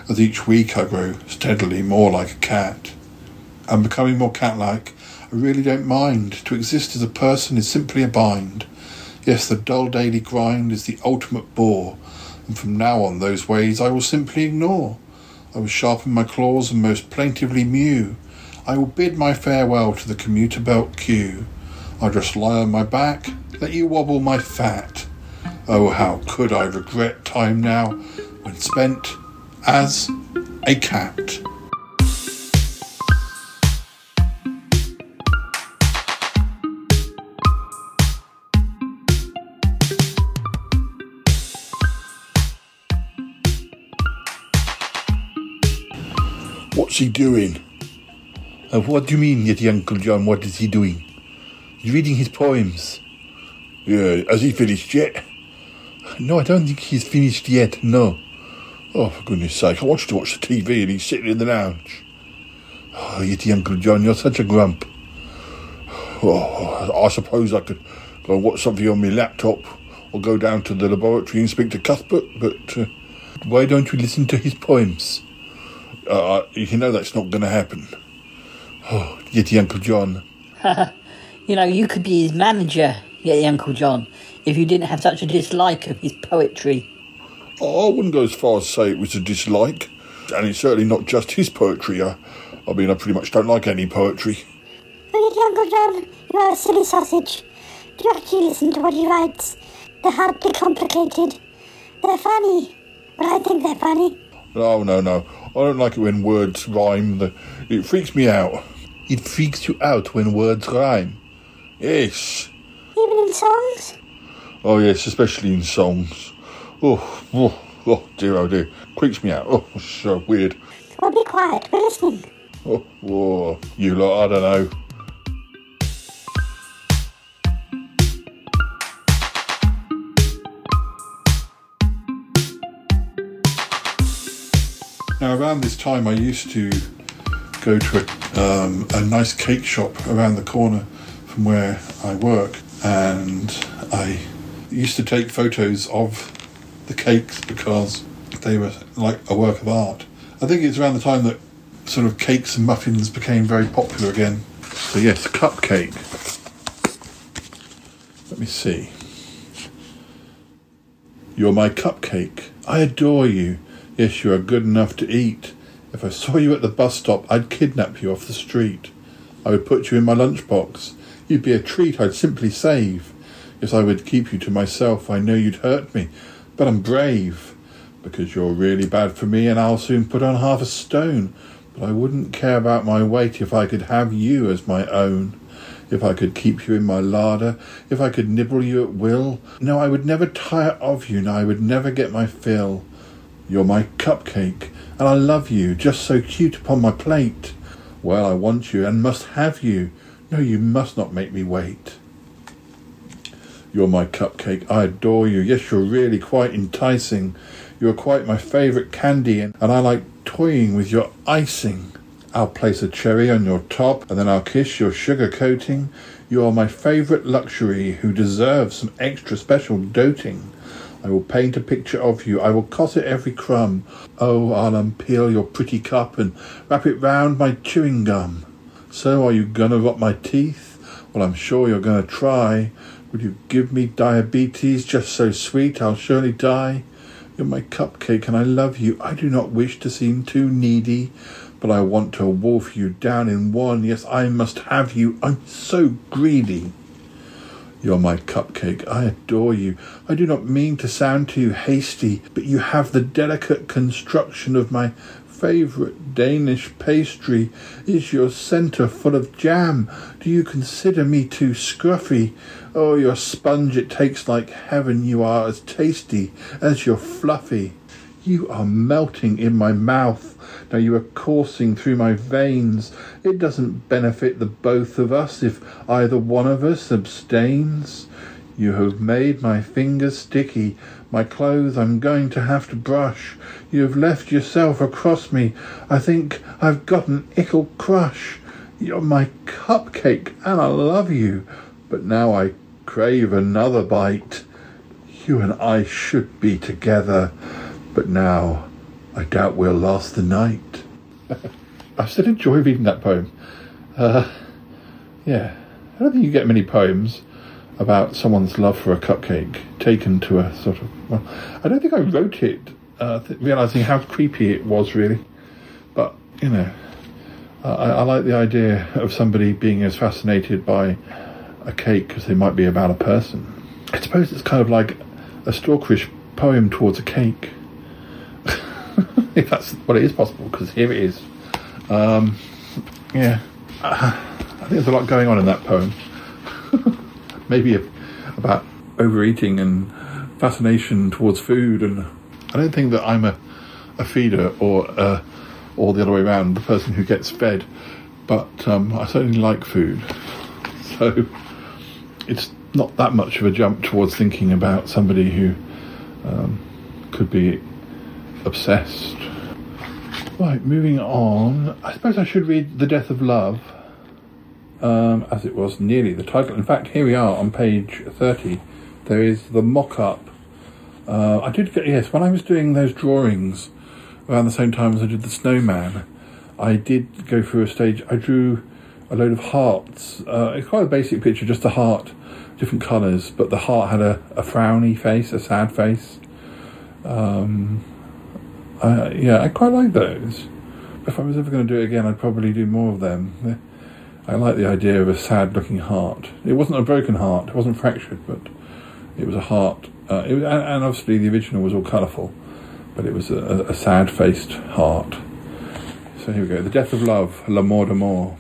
as each week I grow steadily more like a cat. I'm becoming more cat-like. I really don't mind. To exist as a person is simply a bind. Yes, the dull daily grind is the ultimate bore, and from now on those ways I will simply ignore. I will sharpen my claws and most plaintively mew. I will bid my farewell to the commuter belt queue. I'll just lie on my back, let you wobble my fat. Oh, how could I regret time now when spent as a cat? What's he doing? Uh, what do you mean, Yeti Uncle John? What is he doing? He's reading his poems. Yeah, has he finished yet? No, I don't think he's finished yet, no. Oh, for goodness sake, I want you to watch the TV and he's sitting in the lounge. Oh, Yeti Uncle John, you're such a grump. Oh, I suppose I could go and watch something on my laptop or go down to the laboratory and speak to Cuthbert, but uh, why don't you listen to his poems? Uh, you know that's not going to happen. Oh, Yeti Uncle John. you know, you could be his manager, Yeti Uncle John, if you didn't have such a dislike of his poetry. Oh, I wouldn't go as far as say it was a dislike, and it's certainly not just his poetry. I, I mean, I pretty much don't like any poetry. Oh, Yeti Uncle John, you are a silly sausage. Do you actually listen to what he writes? They're hardly complicated. They're funny, but I think they're funny. No, no, no. I don't like it when words rhyme. It freaks me out. It freaks you out when words rhyme. Yes. Even in songs? Oh, yes, especially in songs. Oh, oh, oh dear, oh dear. Creeps me out. Oh, so weird. Well, be quiet. We're listening. Oh, oh, you lot, I don't know. Now, around this time, I used to go to a, um, a nice cake shop around the corner from where I work, and I used to take photos of the cakes because they were like a work of art. I think it's around the time that sort of cakes and muffins became very popular again. So, yes, cupcake. Let me see. You're my cupcake. I adore you. Yes, you are good enough to eat. If I saw you at the bus stop, I'd kidnap you off the street. I would put you in my lunchbox. You'd be a treat I'd simply save. Yes, I would keep you to myself. I know you'd hurt me, but I'm brave. Because you're really bad for me, and I'll soon put on half a stone. But I wouldn't care about my weight if I could have you as my own. If I could keep you in my larder, if I could nibble you at will, no, I would never tire of you, no, I would never get my fill. You're my cupcake, and I love you, just so cute upon my plate. Well, I want you and must have you. No, you must not make me wait. You're my cupcake, I adore you. Yes, you're really quite enticing. You're quite my favourite candy, and, I like toying with your icing. I'll place a cherry on your top, and then I'll kiss your sugar coating. You are my favourite luxury who deserves some extra special doting. I will paint a picture of you. I will cosset every crumb. Oh, I'll unpeel your pretty cup and wrap it round my chewing gum. So, are you gonna rot my teeth? Well, I'm sure you're gonna try. Would you give me diabetes just so sweet I'll surely die? You're my cupcake and I love you. I do not wish to seem too needy, but I want to wolf you down in one. Yes, I must have you. I'm so greedy. You're my cupcake. I adore you. I do not mean to sound to you hasty, but you have the delicate construction of my favourite Danish pastry. Is your centre full of jam? Do you consider me too scruffy? Oh, your sponge it takes like heaven. You are as tasty as you're fluffy. You are melting in my mouth. Now you are coursing through my veins. It doesn't benefit the both of us if either one of us abstains. You have made my fingers sticky. My clothes I'm going to have to brush. You have left yourself across me. I think I've got an ickle crush. You're my cupcake and I love you. But now I crave another bite. You and I should be together. But now I doubt we'll last the night. I still enjoy reading that poem. Uh, yeah, I don't think you get many poems about someone's love for a cupcake taken to a sort of. Well, I don't think I wrote it uh, th- realizing how creepy it was, really. But you know, I, I like the idea of somebody being as fascinated by a cake because they might be about a person. I suppose it's kind of like a Stalkerish poem towards a cake if that's what it is possible, because here it is. Um, yeah, uh, I think there's a lot going on in that poem. Maybe about overeating and fascination towards food, and I don't think that I'm a, a feeder or uh, or the other way around, the person who gets fed. But um, I certainly like food, so it's not that much of a jump towards thinking about somebody who um, could be obsessed. Right, moving on. I suppose I should read The Death of Love, um, as it was nearly the title. In fact, here we are on page 30. There is the mock up. Uh, I did get, yes, when I was doing those drawings around the same time as I did the snowman, I did go through a stage. I drew a load of hearts. Uh, it's quite a basic picture, just a heart, different colours, but the heart had a, a frowny face, a sad face. Um, uh, yeah, I quite like those. If I was ever going to do it again, I'd probably do more of them. I like the idea of a sad-looking heart. It wasn't a broken heart. It wasn't fractured, but it was a heart. Uh, was, and, and obviously the original was all colourful, but it was a, a sad-faced heart. So here we go. The death of love, La Mort d'amour.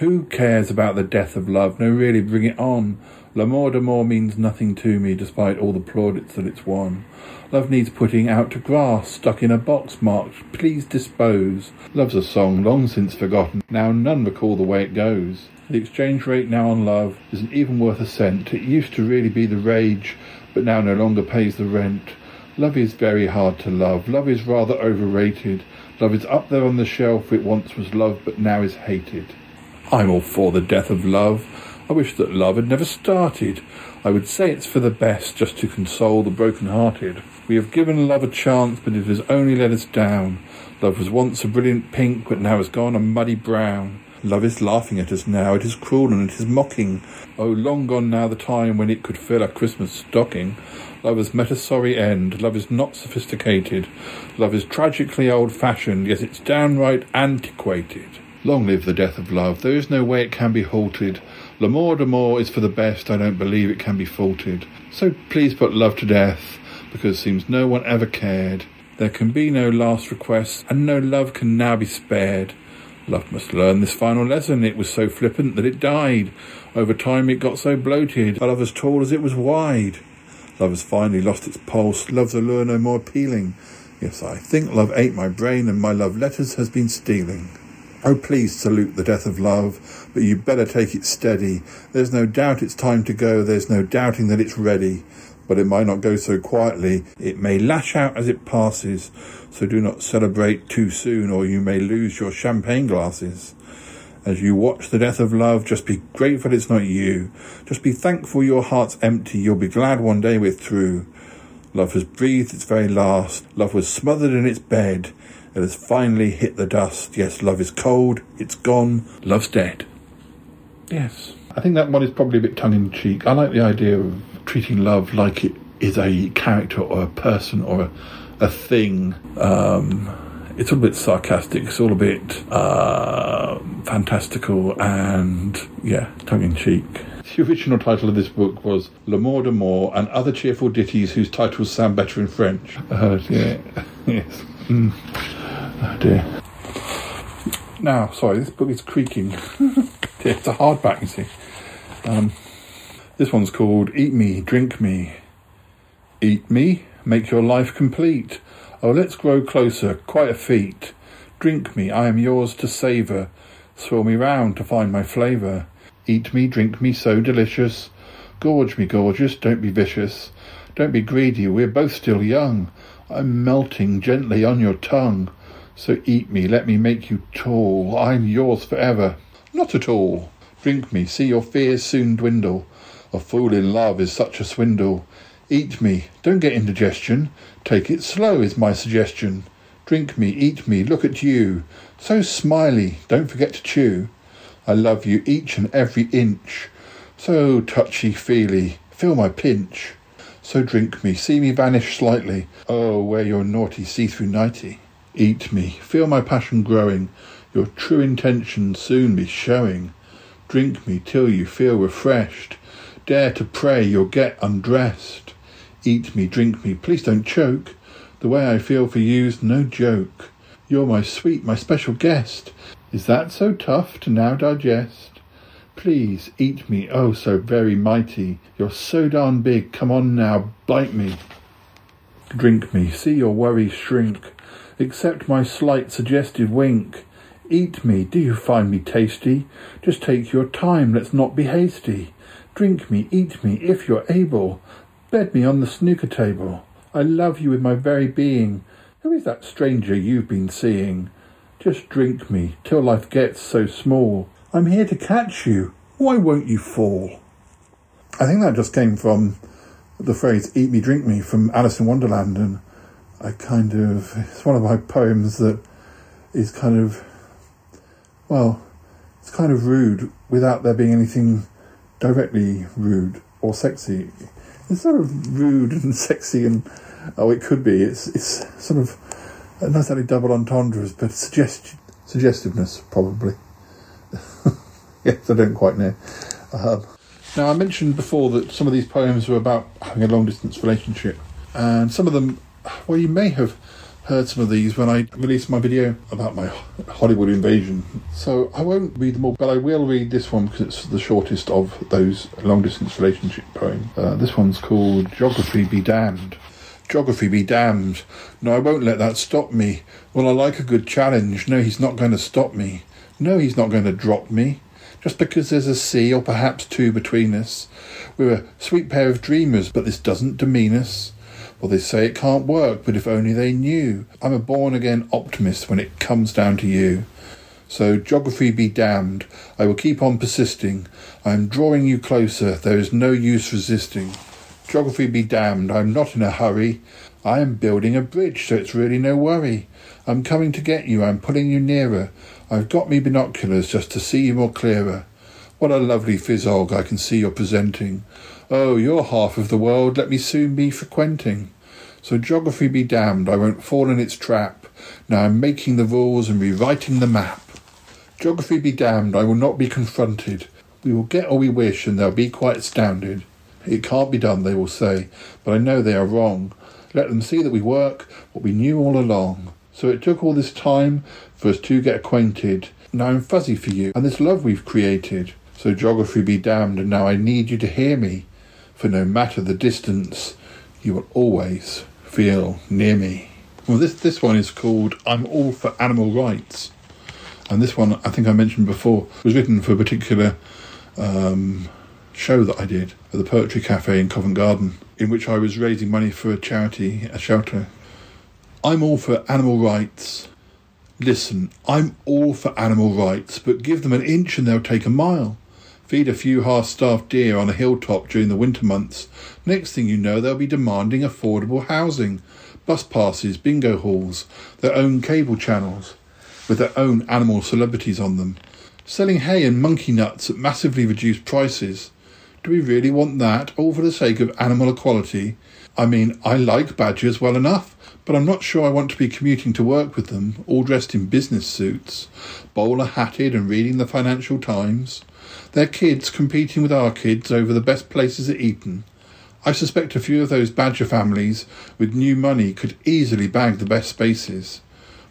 Who cares about the death of love? No, really, bring it on. La Mort d'amour means nothing to me, despite all the plaudits that it's won. Love needs putting out to grass, stuck in a box marked, please dispose. Love's a song long since forgotten, now none recall the way it goes. The exchange rate now on love isn't even worth a cent. It used to really be the rage, but now no longer pays the rent. Love is very hard to love. Love is rather overrated. Love is up there on the shelf. It once was love, but now is hated. I'm all for the death of love. I wish that love had never started. I would say it's for the best, just to console the broken-hearted. We have given love a chance, but it has only let us down. Love was once a brilliant pink, but now has gone a muddy brown. Love is laughing at us now, it is cruel and it is mocking. Oh, long gone now the time when it could fill a Christmas stocking. Love has met a sorry end. Love is not sophisticated. Love is tragically old-fashioned, yet it's downright antiquated. Long live the death of love. There is no way it can be halted. L'amour d'amour is for the best. I don't believe it can be faulted. So please put love to death, because seems no one ever cared. There can be no last request, and no love can now be spared. Love must learn this final lesson. It was so flippant that it died. Over time it got so bloated. Love as tall as it was wide. Love has finally lost its pulse. Love's allure no more appealing. Yes, I think love ate my brain and my love letters has been stealing. Oh, please salute the death of love, but you better take it steady. There's no doubt it's time to go. There's no doubting that it's ready. But it might not go so quietly. It may lash out as it passes. So do not celebrate too soon or you may lose your champagne glasses. As you watch the death of love, just be grateful it's not you. Just be thankful your heart's empty. You'll be glad one day we're through. Love has breathed its very last. Love was smothered in its bed. It has finally hit the dust. Yes, love is cold. It's gone. Love's dead. Yes. I think that one is probably a bit tongue in cheek. I like the idea of treating love like it is a character or a person or a, a thing. Um, it's all a bit sarcastic. It's all a bit uh, fantastical and, yeah, tongue in cheek. The original title of this book was L'amour d'amour and other cheerful ditties whose titles sound better in French. Oh dear. yes. Mm. Oh dear. Now, sorry, this book is creaking. it's a hardback, you see. Um, this one's called Eat Me, Drink Me. Eat me, make your life complete. Oh, let's grow closer, quite a feat. Drink me, I am yours to savour. Swirl me round to find my flavour. Eat me, drink me, so delicious. Gorge me, gorgeous, don't be vicious. Don't be greedy, we're both still young. I'm melting gently on your tongue. So eat me, let me make you tall. I'm yours forever. Not at all. Drink me, see your fears soon dwindle. A fool in love is such a swindle. Eat me, don't get indigestion. Take it slow is my suggestion. Drink me, eat me, look at you. So smiley, don't forget to chew. I love you each and every inch. So touchy feely, feel my pinch. So drink me, see me vanish slightly. Oh, wear your naughty see-through nighty. Eat me, feel my passion growing. Your true intention soon be showing. Drink me till you feel refreshed. Dare to pray you'll get undressed. Eat me, drink me, please don't choke. The way I feel for you's no joke. You're my sweet, my special guest. Is that so tough to now digest? Please eat me, oh so very mighty. You're so darn big, come on now, bite me. Drink me, see your worries shrink. Accept my slight suggestive wink. Eat me, do you find me tasty? Just take your time, let's not be hasty. Drink me, eat me, if you're able. Bed me on the snooker table. I love you with my very being. Who is that stranger you've been seeing? Just drink me till life gets so small. I'm here to catch you. Why won't you fall? I think that just came from the phrase "eat me, drink me" from Alice in Wonderland, and I kind of it's one of my poems that is kind of well, it's kind of rude without there being anything directly rude or sexy. It's sort of rude and sexy, and oh, it could be. It's it's sort of not necessarily double entendres, but suggest suggestiveness probably. yes, I don't quite know. Um, now, I mentioned before that some of these poems were about having a long distance relationship, and some of them, well, you may have heard some of these when I released my video about my Hollywood invasion. So I won't read them all, but I will read this one because it's the shortest of those long distance relationship poems. Uh, this one's called Geography Be Damned. Geography be damned. No, I won't let that stop me. Well, I like a good challenge. No, he's not going to stop me. No, he's not going to drop me. Just because there's a sea or perhaps two between us. We're a sweet pair of dreamers, but this doesn't demean us. Well, they say it can't work, but if only they knew. I'm a born again optimist when it comes down to you. So, geography be damned. I will keep on persisting. I am drawing you closer. There is no use resisting. Geography be damned. I'm not in a hurry. I am building a bridge, so it's really no worry. I'm coming to get you. I'm pulling you nearer. I've got me binoculars just to see you more clearer. What a lovely physiog I can see you're presenting. Oh, you're half of the world. Let me soon be frequenting. So geography be damned. I won't fall in its trap. Now I'm making the rules and rewriting the map. Geography be damned. I will not be confronted. We will get all we wish, and they'll be quite astounded. It can't be done, they will say, but I know they are wrong. Let them see that we work what we knew all along. So it took all this time for us to get acquainted. now I'm fuzzy for you and this love we've created. So geography be damned, and now I need you to hear me, for no matter the distance, you will always feel near me. Well, this this one is called "I'm All for Animal Rights," and this one I think I mentioned before was written for a particular um, show that I did at the Poetry Cafe in Covent Garden, in which I was raising money for a charity, a shelter. I'm all for animal rights. Listen, I'm all for animal rights, but give them an inch and they'll take a mile. Feed a few half-starved deer on a hilltop during the winter months. Next thing you know, they'll be demanding affordable housing, bus passes, bingo halls, their own cable channels, with their own animal celebrities on them, selling hay and monkey nuts at massively reduced prices. Do we really want that, all for the sake of animal equality? I mean, I like badgers well enough, but I'm not sure I want to be commuting to work with them, all dressed in business suits, bowler hatted and reading the Financial Times. Their kids competing with our kids over the best places at Eton. I suspect a few of those badger families with new money could easily bag the best spaces.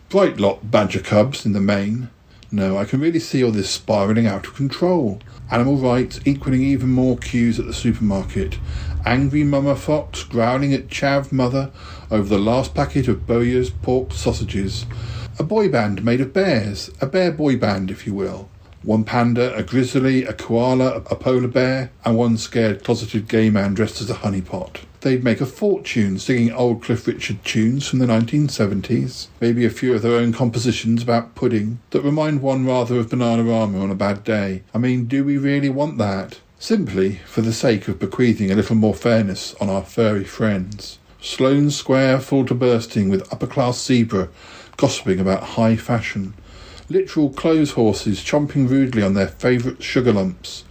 Bright lot badger cubs in the main. No, I can really see all this spiralling out of control. Animal rights equaling even more queues at the supermarket. Angry mama fox growling at chav mother over the last packet of Bowyer's pork sausages. A boy band made of bears, a bear boy band, if you will. One panda, a grizzly, a koala, a polar bear, and one scared closeted gay man dressed as a honeypot. They'd make a fortune singing old Cliff Richard tunes from the 1970s. Maybe a few of their own compositions about pudding that remind one rather of Bananarama on a bad day. I mean, do we really want that? Simply for the sake of bequeathing a little more fairness on our furry friends. Sloane Square full to bursting with upper class zebra gossiping about high fashion. Literal clothes horses chomping rudely on their favourite sugar lumps.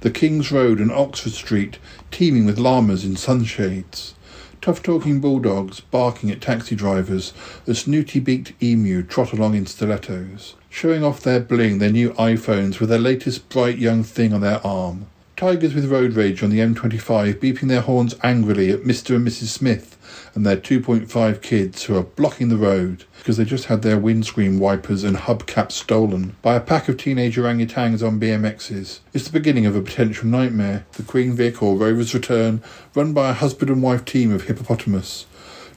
The King's Road and Oxford Street teeming with llamas in sunshades. Tough talking bulldogs barking at taxi drivers. The snooty beaked emu trot along in stilettos, showing off their bling, their new iPhones with their latest bright young thing on their arm. Tigers with road rage on the M25 beeping their horns angrily at Mr. and Mrs. Smith and their 2.5 kids who are blocking the road because they just had their windscreen wipers and hubcaps stolen by a pack of teenage orangutans on BMXs. It's the beginning of a potential nightmare. The Queen Vic or Rover's Return, run by a husband and wife team of hippopotamus.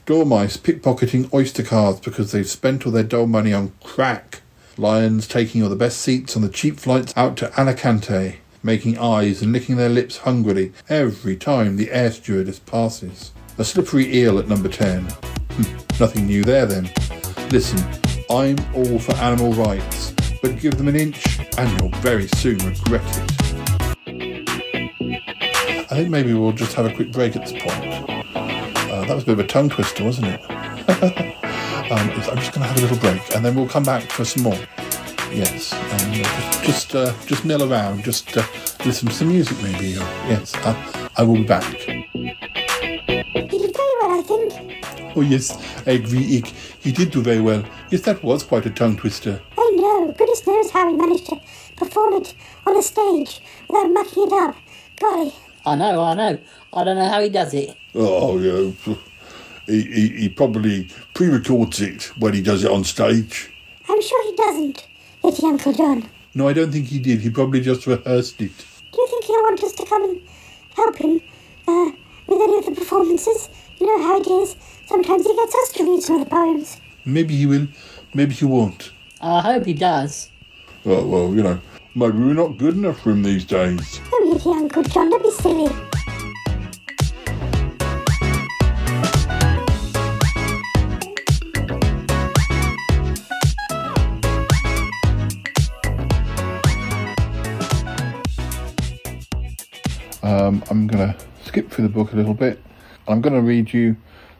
Dormice pickpocketing oyster cards because they've spent all their dull money on crack. Lions taking all the best seats on the cheap flights out to Alicante, making eyes and licking their lips hungrily every time the air stewardess passes. A slippery eel at number 10. Hmm, nothing new there then. Listen, I'm all for animal rights, but give them an inch and you'll very soon regret it. I think maybe we'll just have a quick break at this point. Uh, that was a bit of a tongue twister, wasn't it? um, I'm just going to have a little break and then we'll come back for some more. Yes, and uh, just just, uh, just mill around, just uh, listen to some music maybe. Or, yes, I will be back. You did I think. Oh yes, I agree, Ick. He did do very well. Yes, that was quite a tongue twister. I know. Goodness knows how he managed to perform it on a stage without mucking it up. Golly. I know, I know. I don't know how he does it. Oh, yeah. He, he, he probably pre-records it when he does it on stage. I'm sure he doesn't. It's Uncle John. No, I don't think he did. He probably just rehearsed it. Do you think he'll want us to come and help him uh, with any of the performances? You know how it is. Sometimes he gets us to read some of the poems. Maybe he will. Maybe he won't. I hope he does. Oh, well, you know, maybe we're not good enough for him these days. Oh, Yeti Uncle John, don't be silly. Um, I'm going to skip through the book a little bit. I'm going to read you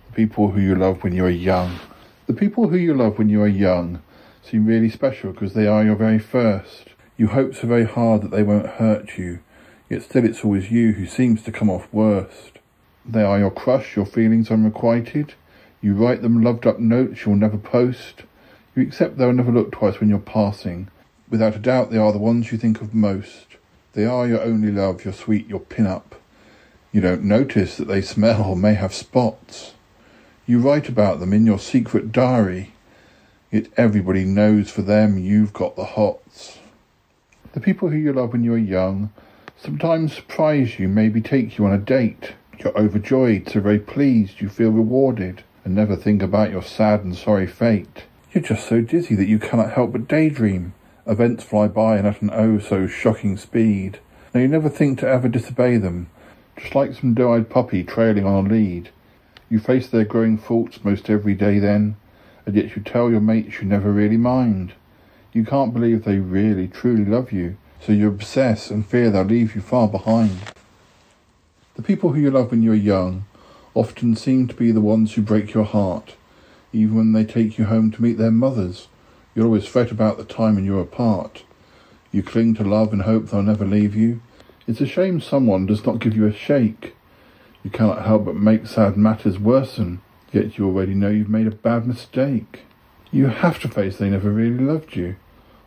the people who you love when you are young. The people who you love when you are young seem really special because they are your very first. You hope so very hard that they won't hurt you, yet still it's always you who seems to come off worst. They are your crush, your feelings unrequited. You write them loved up notes you'll never post. You accept they'll never look twice when you're passing. Without a doubt, they are the ones you think of most. They are your only love, your sweet, your pin-up. You don't notice that they smell or may have spots. You write about them in your secret diary. yet everybody knows for them you've got the hots. The people who you love when you are young sometimes surprise you, maybe take you on a date. You're overjoyed, so very pleased, you feel rewarded, and never think about your sad and sorry fate. You're just so dizzy that you cannot help but daydream. Events fly by and at an oh so shocking speed. Now you never think to ever disobey them, just like some doe-eyed puppy trailing on a lead. You face their growing faults most every day then, and yet you tell your mates you never really mind. You can't believe they really, truly love you, so you obsess and fear they'll leave you far behind. The people who you love when you are young often seem to be the ones who break your heart, even when they take you home to meet their mothers. You'll always fret about the time when you're apart. You cling to love and hope they'll never leave you. It's a shame someone does not give you a shake. You cannot help but make sad matters worsen, yet you already know you've made a bad mistake. You have to face they never really loved you,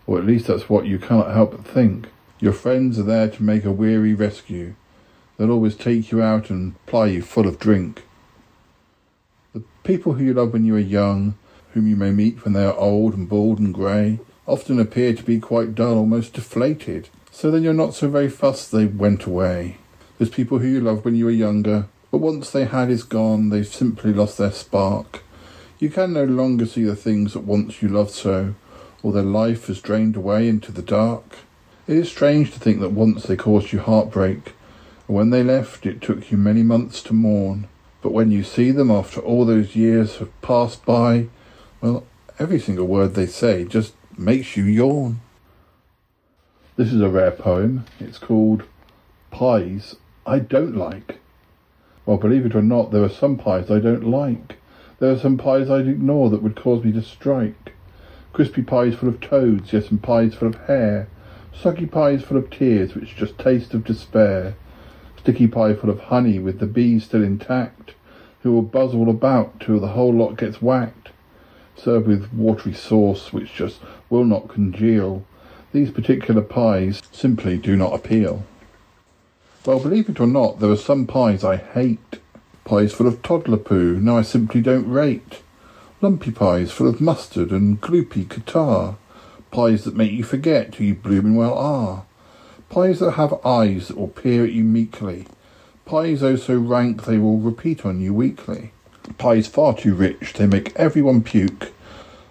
or at least that's what you cannot help but think. Your friends are there to make a weary rescue. They'll always take you out and ply you full of drink. The people who you love when you are young, whom you may meet when they are old and bald and grey, often appear to be quite dull, almost deflated. So then you're not so very fussed they went away. There's people who you loved when you were younger, but once they had is gone, they've simply lost their spark. You can no longer see the things that once you loved so, or their life has drained away into the dark. It is strange to think that once they caused you heartbreak, and when they left it took you many months to mourn. But when you see them after all those years have passed by, well, every single word they say just makes you yawn. This is a rare poem. It's called Pies I Don't Like. Well, believe it or not, there are some pies I don't like. There are some pies I'd ignore that would cause me to strike. Crispy pies full of toads, yes, and pies full of hair. Soggy pies full of tears, which just taste of despair. Sticky pie full of honey, with the bees still intact, who will buzz all about till the whole lot gets whacked. Served with watery sauce, which just will not congeal. These particular pies simply do not appeal. Well, believe it or not, there are some pies I hate. Pies full of toddler poo, no, I simply don't rate. Lumpy pies full of mustard and gloopy catarrh. Pies that make you forget who you bloomin' well are. Pies that have eyes that will peer at you meekly. Pies oh so rank they will repeat on you weekly. Pies far too rich, they make everyone puke.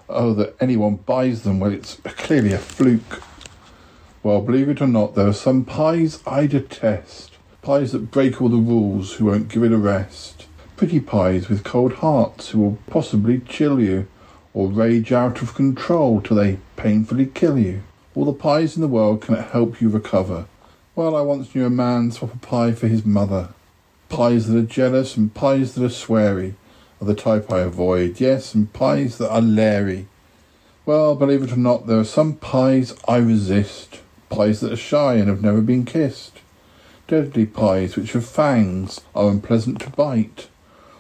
Oh, that anyone buys them, well, it's clearly a fluke. Well, believe it or not, there are some pies I detest. Pies that break all the rules, who won't give it a rest. Pretty pies with cold hearts, who will possibly chill you, or rage out of control till they painfully kill you. All the pies in the world cannot help you recover. Well, I once knew a man swap a pie for his mother. Pies that are jealous and pies that are sweary are the type I avoid, yes, and pies that are leery. Well, believe it or not, there are some pies I resist. Pies that are shy and have never been kissed. Deadly pies which have fangs are unpleasant to bite.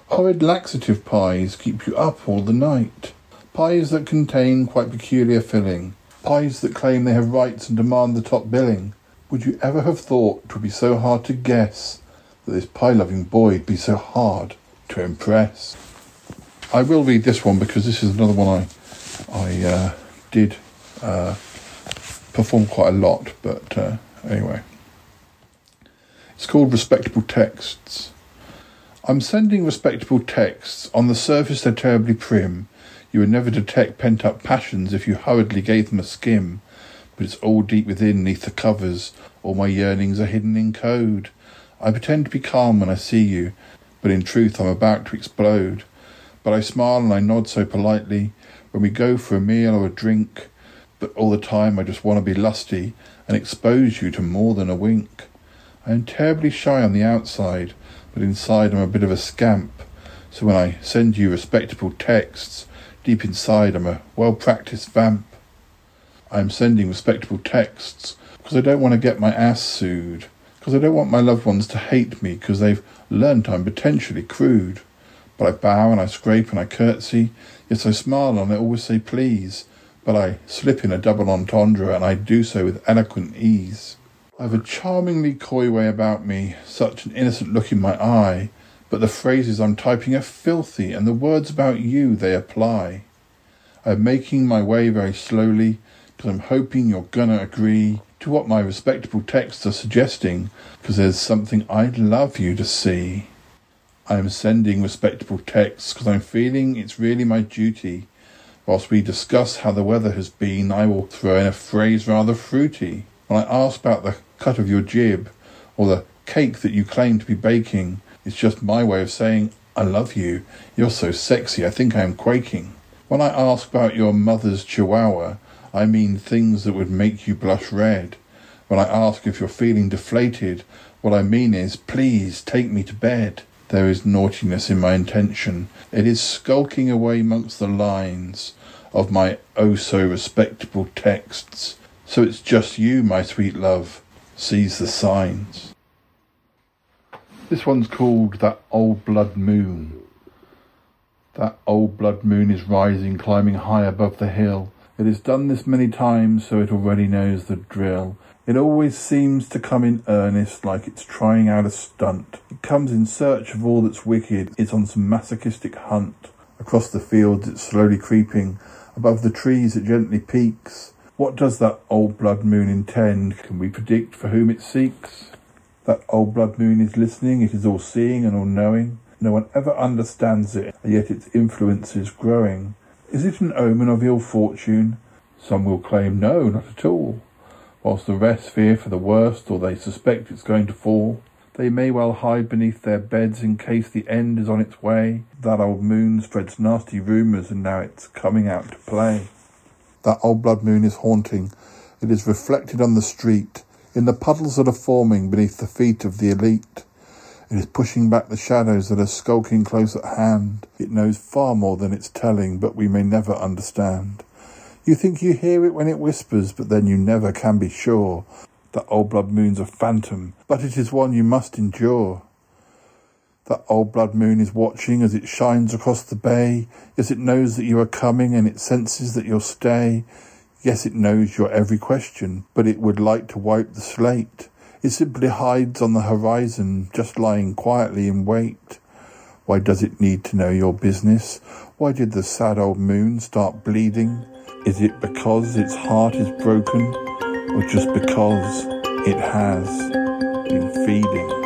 Horrid laxative pies keep you up all the night. Pies that contain quite peculiar filling. Pies that claim they have rights and demand the top billing. Would you ever have thought it would be so hard to guess that this pie-loving boy'd be so hard to impress? I will read this one because this is another one I I uh, did uh, perform quite a lot, but uh, anyway. It's called Respectable Texts. I'm sending respectable texts. On the surface, they're terribly prim. You would never detect pent up passions if you hurriedly gave them a skim. But it's all deep within, neath the covers. All my yearnings are hidden in code. I pretend to be calm when I see you, but in truth, I'm about to explode. But I smile and I nod so politely when we go for a meal or a drink. But all the time, I just want to be lusty and expose you to more than a wink. I am terribly shy on the outside, but inside I'm a bit of a scamp. So when I send you respectable texts, deep inside I'm a well practiced vamp. I am sending respectable texts because I don't want to get my ass sued. Because I don't want my loved ones to hate me because they've learnt I'm potentially crude. But I bow and I scrape and I curtsy, yes I smile and I always say please. But I slip in a double entendre and I do so with eloquent ease. I've a charmingly coy way about me, such an innocent look in my eye, but the phrases I'm typing are filthy, and the words about you they apply. I'm making my way very slowly because I'm hoping you're gonna agree to what my respectable texts are suggesting because there's something I'd love you to see. I'm sending respectable texts because I'm feeling it's really my duty. Whilst we discuss how the weather has been, I will throw in a phrase rather fruity. When I ask about the cut of your jib or the cake that you claim to be baking, it's just my way of saying, I love you. You're so sexy, I think I am quaking. When I ask about your mother's chihuahua, I mean things that would make you blush red. When I ask if you're feeling deflated, what I mean is, please take me to bed. There is naughtiness in my intention. It is skulking away amongst the lines of my oh so respectable texts. So it's just you, my sweet love, sees the signs. This one's called That Old Blood Moon. That old blood moon is rising, climbing high above the hill. It has done this many times, so it already knows the drill. It always seems to come in earnest, like it's trying out a stunt. It comes in search of all that's wicked. It's on some masochistic hunt. Across the fields, it's slowly creeping. Above the trees, it gently peaks. What does that old blood moon intend? Can we predict for whom it seeks? That old blood moon is listening, it is all seeing and all knowing. No one ever understands it, and yet its influence is growing. Is it an omen of ill fortune? Some will claim no, not at all. Whilst the rest fear for the worst, or they suspect it's going to fall. They may well hide beneath their beds in case the end is on its way. That old moon spreads nasty rumours, and now it's coming out to play. That old blood moon is haunting. It is reflected on the street, in the puddles that are forming beneath the feet of the elite. It is pushing back the shadows that are skulking close at hand. It knows far more than it's telling, but we may never understand. You think you hear it when it whispers, but then you never can be sure that old blood moon's a phantom, but it is one you must endure. That old blood moon is watching as it shines across the bay. Yes, it knows that you are coming and it senses that you'll stay. Yes, it knows your every question, but it would like to wipe the slate. It simply hides on the horizon, just lying quietly in wait. Why does it need to know your business? Why did the sad old moon start bleeding? Is it because its heart is broken, or just because it has been feeding?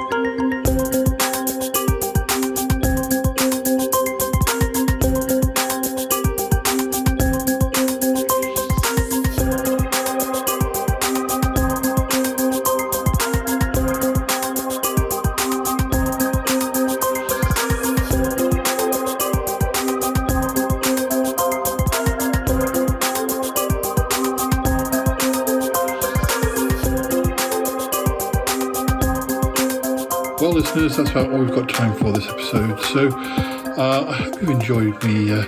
That's about all we've got time for this episode. So, uh, I hope you've enjoyed me uh,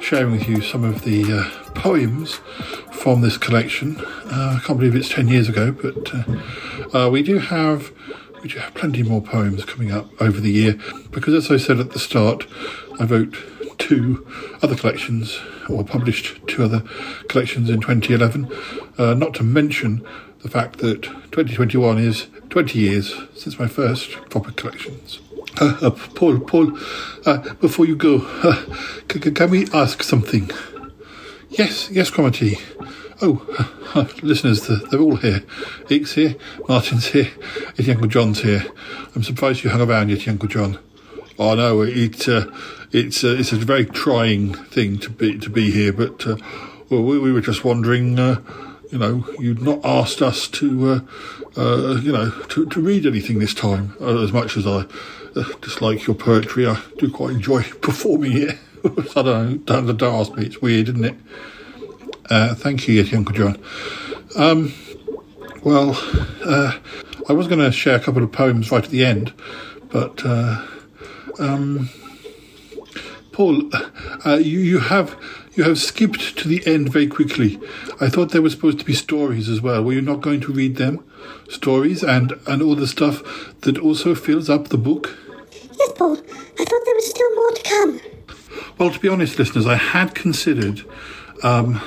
sharing with you some of the uh, poems from this collection. Uh, I can't believe it's 10 years ago, but uh, uh, we do have we do have plenty more poems coming up over the year because, as I said at the start, I wrote two other collections or published two other collections in 2011. Uh, not to mention the fact that 2021 is 20 years since my first proper collections. Uh, uh, Paul, Paul, uh, before you go, uh, c- c- can we ask something? Yes, yes, Cromarty. Oh, uh, listeners, they're, they're all here. Ike's here, Martin's here, Yeti Uncle John's here. I'm surprised you hung around, Yeti Uncle John. Oh no, it, uh, it's uh, it's a very trying thing to be to be here, but uh, well, we, we were just wondering, uh, you know, you'd not asked us to, uh, uh, you know, to, to read anything this time. Uh, as much as I uh, dislike your poetry, I do quite enjoy performing it. I don't know, don't ask me, it's weird, isn't it? Uh, thank you, Uncle John. Um, well, I was going to share a couple of poems right at the end, but um, Paul, you, you have you have skipped to the end very quickly. I thought there were supposed to be stories as well. Were you not going to read them? Stories and, and all the stuff that also fills up the book? Yes, Paul. I thought there was still more to come. Well, to be honest, listeners, I had considered, um,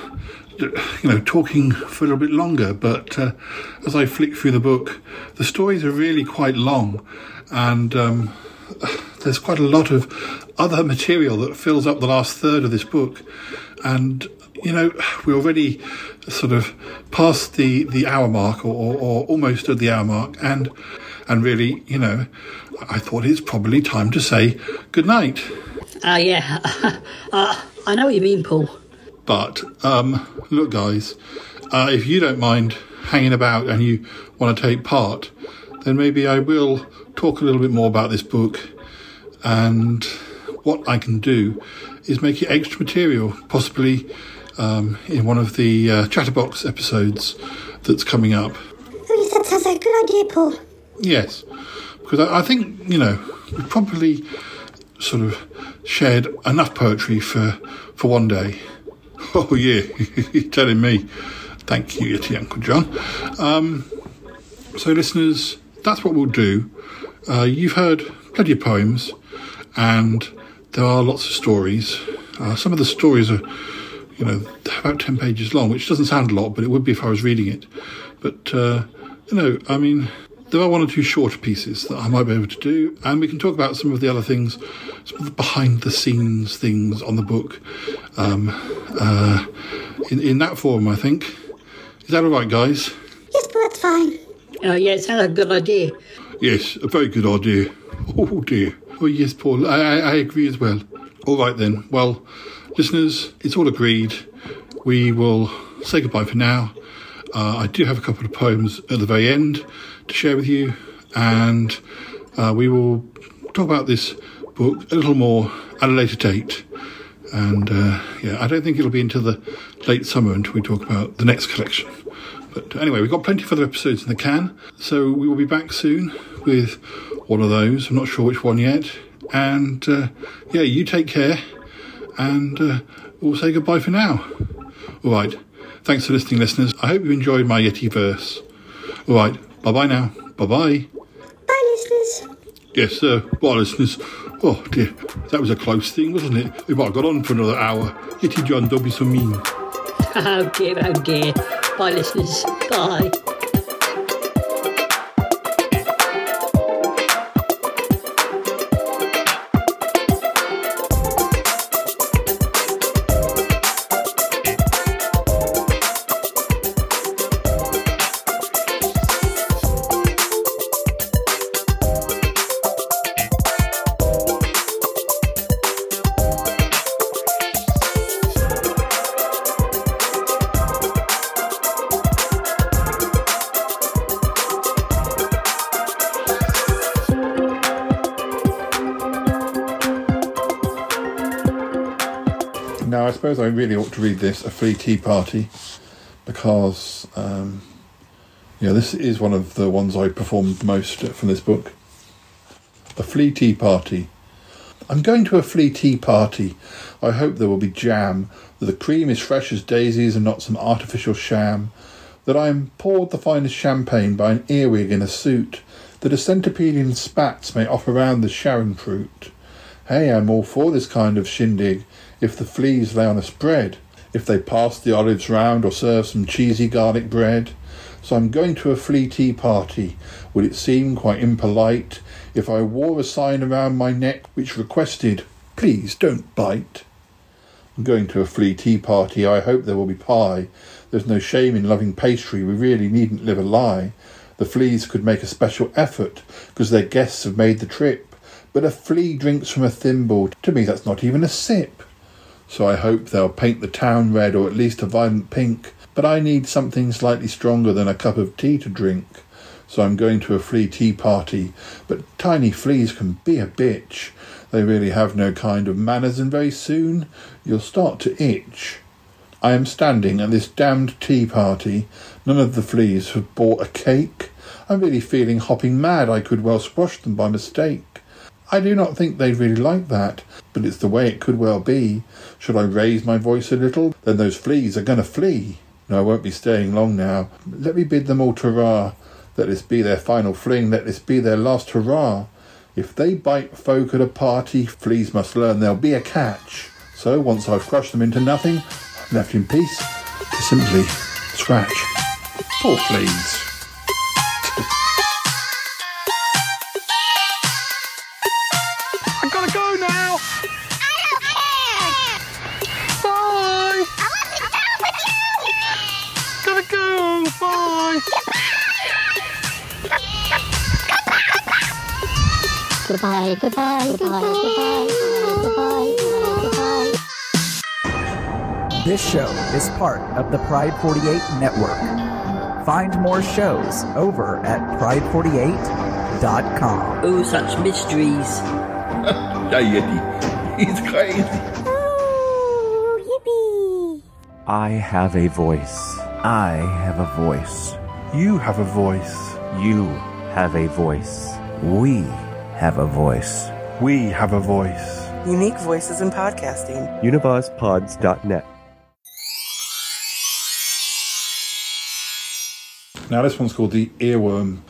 you know, talking for a little bit longer, but uh, as I flick through the book, the stories are really quite long, and um, there's quite a lot of other material that fills up the last third of this book, and you know, we're already sort of past the, the hour mark or, or, or almost at the hour mark, and and really, you know, I thought it's probably time to say good night. Ah, yeah. uh, I know what you mean, Paul. But um, look, guys, uh, if you don't mind hanging about and you want to take part, then maybe I will talk a little bit more about this book. And what I can do is make it extra material, possibly um, in one of the uh, Chatterbox episodes that's coming up. Oh, that sounds like a good idea, Paul. Yes, because I, I think you know we've probably sort of shared enough poetry for for one day. Oh yeah, you're telling me. Thank you, Yeti Uncle John. Um, so, listeners, that's what we'll do. Uh, you've heard plenty of poems, and there are lots of stories. Uh, some of the stories are, you know, about ten pages long, which doesn't sound a lot, but it would be if I was reading it. But uh, you know, I mean, there are one or two shorter pieces that I might be able to do, and we can talk about some of the other things, some of the behind the scenes things on the book, um, uh, in, in that form, I think. Is that all right, guys? Yes, but that's fine. It sounds like a good idea. Yes, a very good idea. Oh dear. Oh yes, Paul, I, I, I agree as well. All right then. Well, listeners, it's all agreed. We will say goodbye for now. Uh, I do have a couple of poems at the very end to share with you, and uh, we will talk about this book a little more at a later date. And uh, yeah, I don't think it'll be until the late summer until we talk about the next collection. But anyway, we've got plenty of other episodes in the can, so we will be back soon with one of those. I'm not sure which one yet. And uh, yeah, you take care, and uh, we'll say goodbye for now. All right. Thanks for listening, listeners. I hope you enjoyed my Yeti verse. All right. Bye bye now. Bye bye. Bye, listeners. Yes, sir. Bye, listeners. Oh dear, that was a close thing, wasn't it? We might have got on for another hour. Yeti John, don't be so mean. Oh dear, oh dear. Bye, listeners. Bye. Suppose I really ought to read this, A Flea Tea Party, because, um, yeah, this is one of the ones I performed most from this book. A Flea Tea Party. I'm going to a flea tea party. I hope there will be jam, that the cream is fresh as daisies and not some artificial sham, that I am poured the finest champagne by an earwig in a suit, that a centipede centipedian spats may offer round the Sharon fruit. Hey, I'm all for this kind of shindig, if the fleas lay on a spread, if they pass the olives round or serve some cheesy garlic bread. So I'm going to a flea tea party. Would it seem quite impolite if I wore a sign around my neck which requested, please don't bite? I'm going to a flea tea party. I hope there will be pie. There's no shame in loving pastry. We really needn't live a lie. The fleas could make a special effort because their guests have made the trip. But a flea drinks from a thimble. To me, that's not even a sip. So I hope they'll paint the town red or at least a violent pink. But I need something slightly stronger than a cup of tea to drink. So I'm going to a flea tea party. But tiny fleas can be a bitch. They really have no kind of manners, and very soon you'll start to itch. I am standing at this damned tea party. None of the fleas have bought a cake. I'm really feeling hopping mad. I could well squash them by mistake. I do not think they'd really like that, but it's the way it could well be. Should I raise my voice a little? Then those fleas are going to flee. No, I won't be staying long now. Let me bid them all ta-ra. Let this be their final fling. Let this be their last hurrah. If they bite folk at a party, fleas must learn there'll be a catch. So once I've crushed them into nothing, I'm left in peace to simply scratch. Poor fleas. Goodbye, goodbye, goodbye, goodbye, goodbye, goodbye. This show is part of the Pride 48 network. Find more shows over at pride48.com. Oh, such mysteries. Yeah, Yeti. He's crazy. Oh, I have a voice. I have a voice. You have a voice. You have a voice. We have a voice. We have a voice. Unique voices in podcasting. UnivazPods.net. Now, this one's called The Earworm.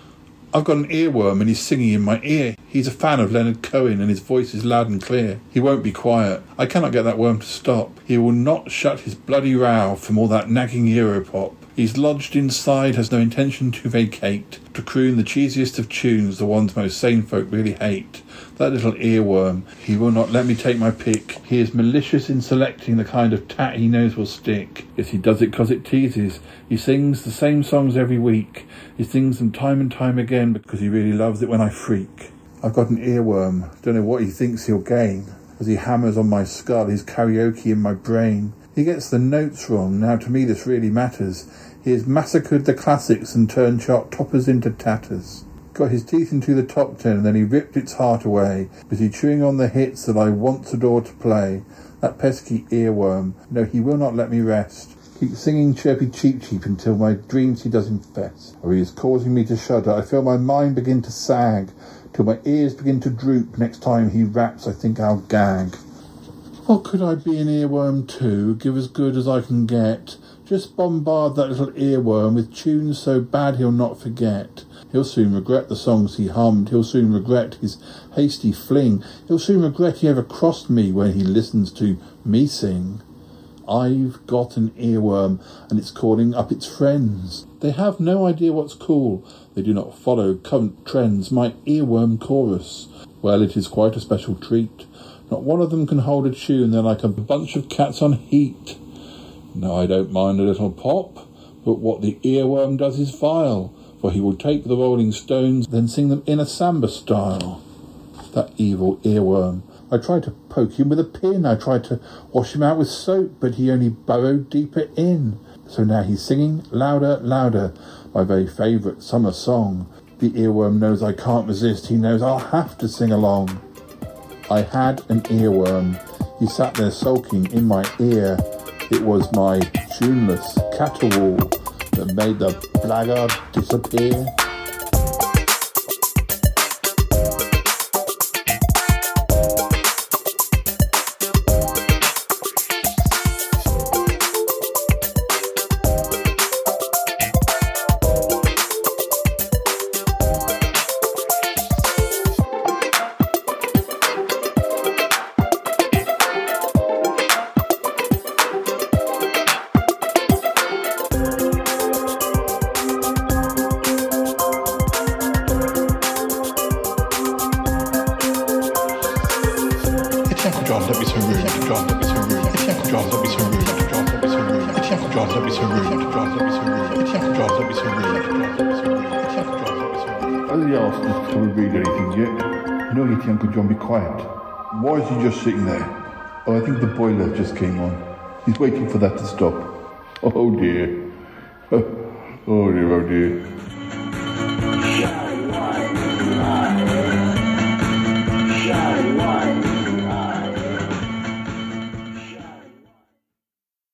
I've got an earworm and he's singing in my ear. He's a fan of Leonard Cohen and his voice is loud and clear. He won't be quiet. I cannot get that worm to stop. He will not shut his bloody row from all that nagging Europop. He's lodged inside, has no intention to vacate, to croon the cheesiest of tunes, the ones most sane folk really hate. That little earworm, he will not let me take my pick. He is malicious in selecting the kind of tat he knows will stick. Yes, he does it 'cause it teases. He sings the same songs every week. He sings them time and time again because he really loves it when I freak. I've got an earworm. Don't know what he thinks he'll gain. As he hammers on my skull, his karaoke in my brain. He gets the notes wrong. Now to me this really matters. He has massacred the classics and turned chart toppers into tatters. Got his teeth into the top ten and then he ripped its heart away. Busy chewing on the hits that I once adored to play. That pesky earworm. No, he will not let me rest. Keep singing chirpy cheep cheep until my dreams he does infest. Or oh, he is causing me to shudder. I feel my mind begin to sag. Till my ears begin to droop. Next time he raps, I think I'll gag. Or could I be an earworm too? Give as good as I can get. Just bombard that little earworm with tunes so bad he'll not forget. He'll soon regret the songs he hummed. He'll soon regret his hasty fling. He'll soon regret he ever crossed me when he listens to me sing. I've got an earworm and it's calling up its friends. They have no idea what's cool. They do not follow current trends. My earworm chorus. Well, it is quite a special treat. Not one of them can hold a tune. They're like a bunch of cats on heat. No, I don't mind a little pop, but what the earworm does is vile, for he will take the Rolling Stones, then sing them in a samba style. That evil earworm. I tried to poke him with a pin. I tried to wash him out with soap, but he only burrowed deeper in. So now he's singing louder, louder, my very favourite summer song. The earworm knows I can't resist. He knows I'll have to sing along. I had an earworm. He sat there sulking in my ear. It was my tuneless caterwaul that made the blackguard disappear. He just sitting there? Oh, I think the boiler just came on. He's waiting for that to stop. Oh dear. Oh dear, oh dear.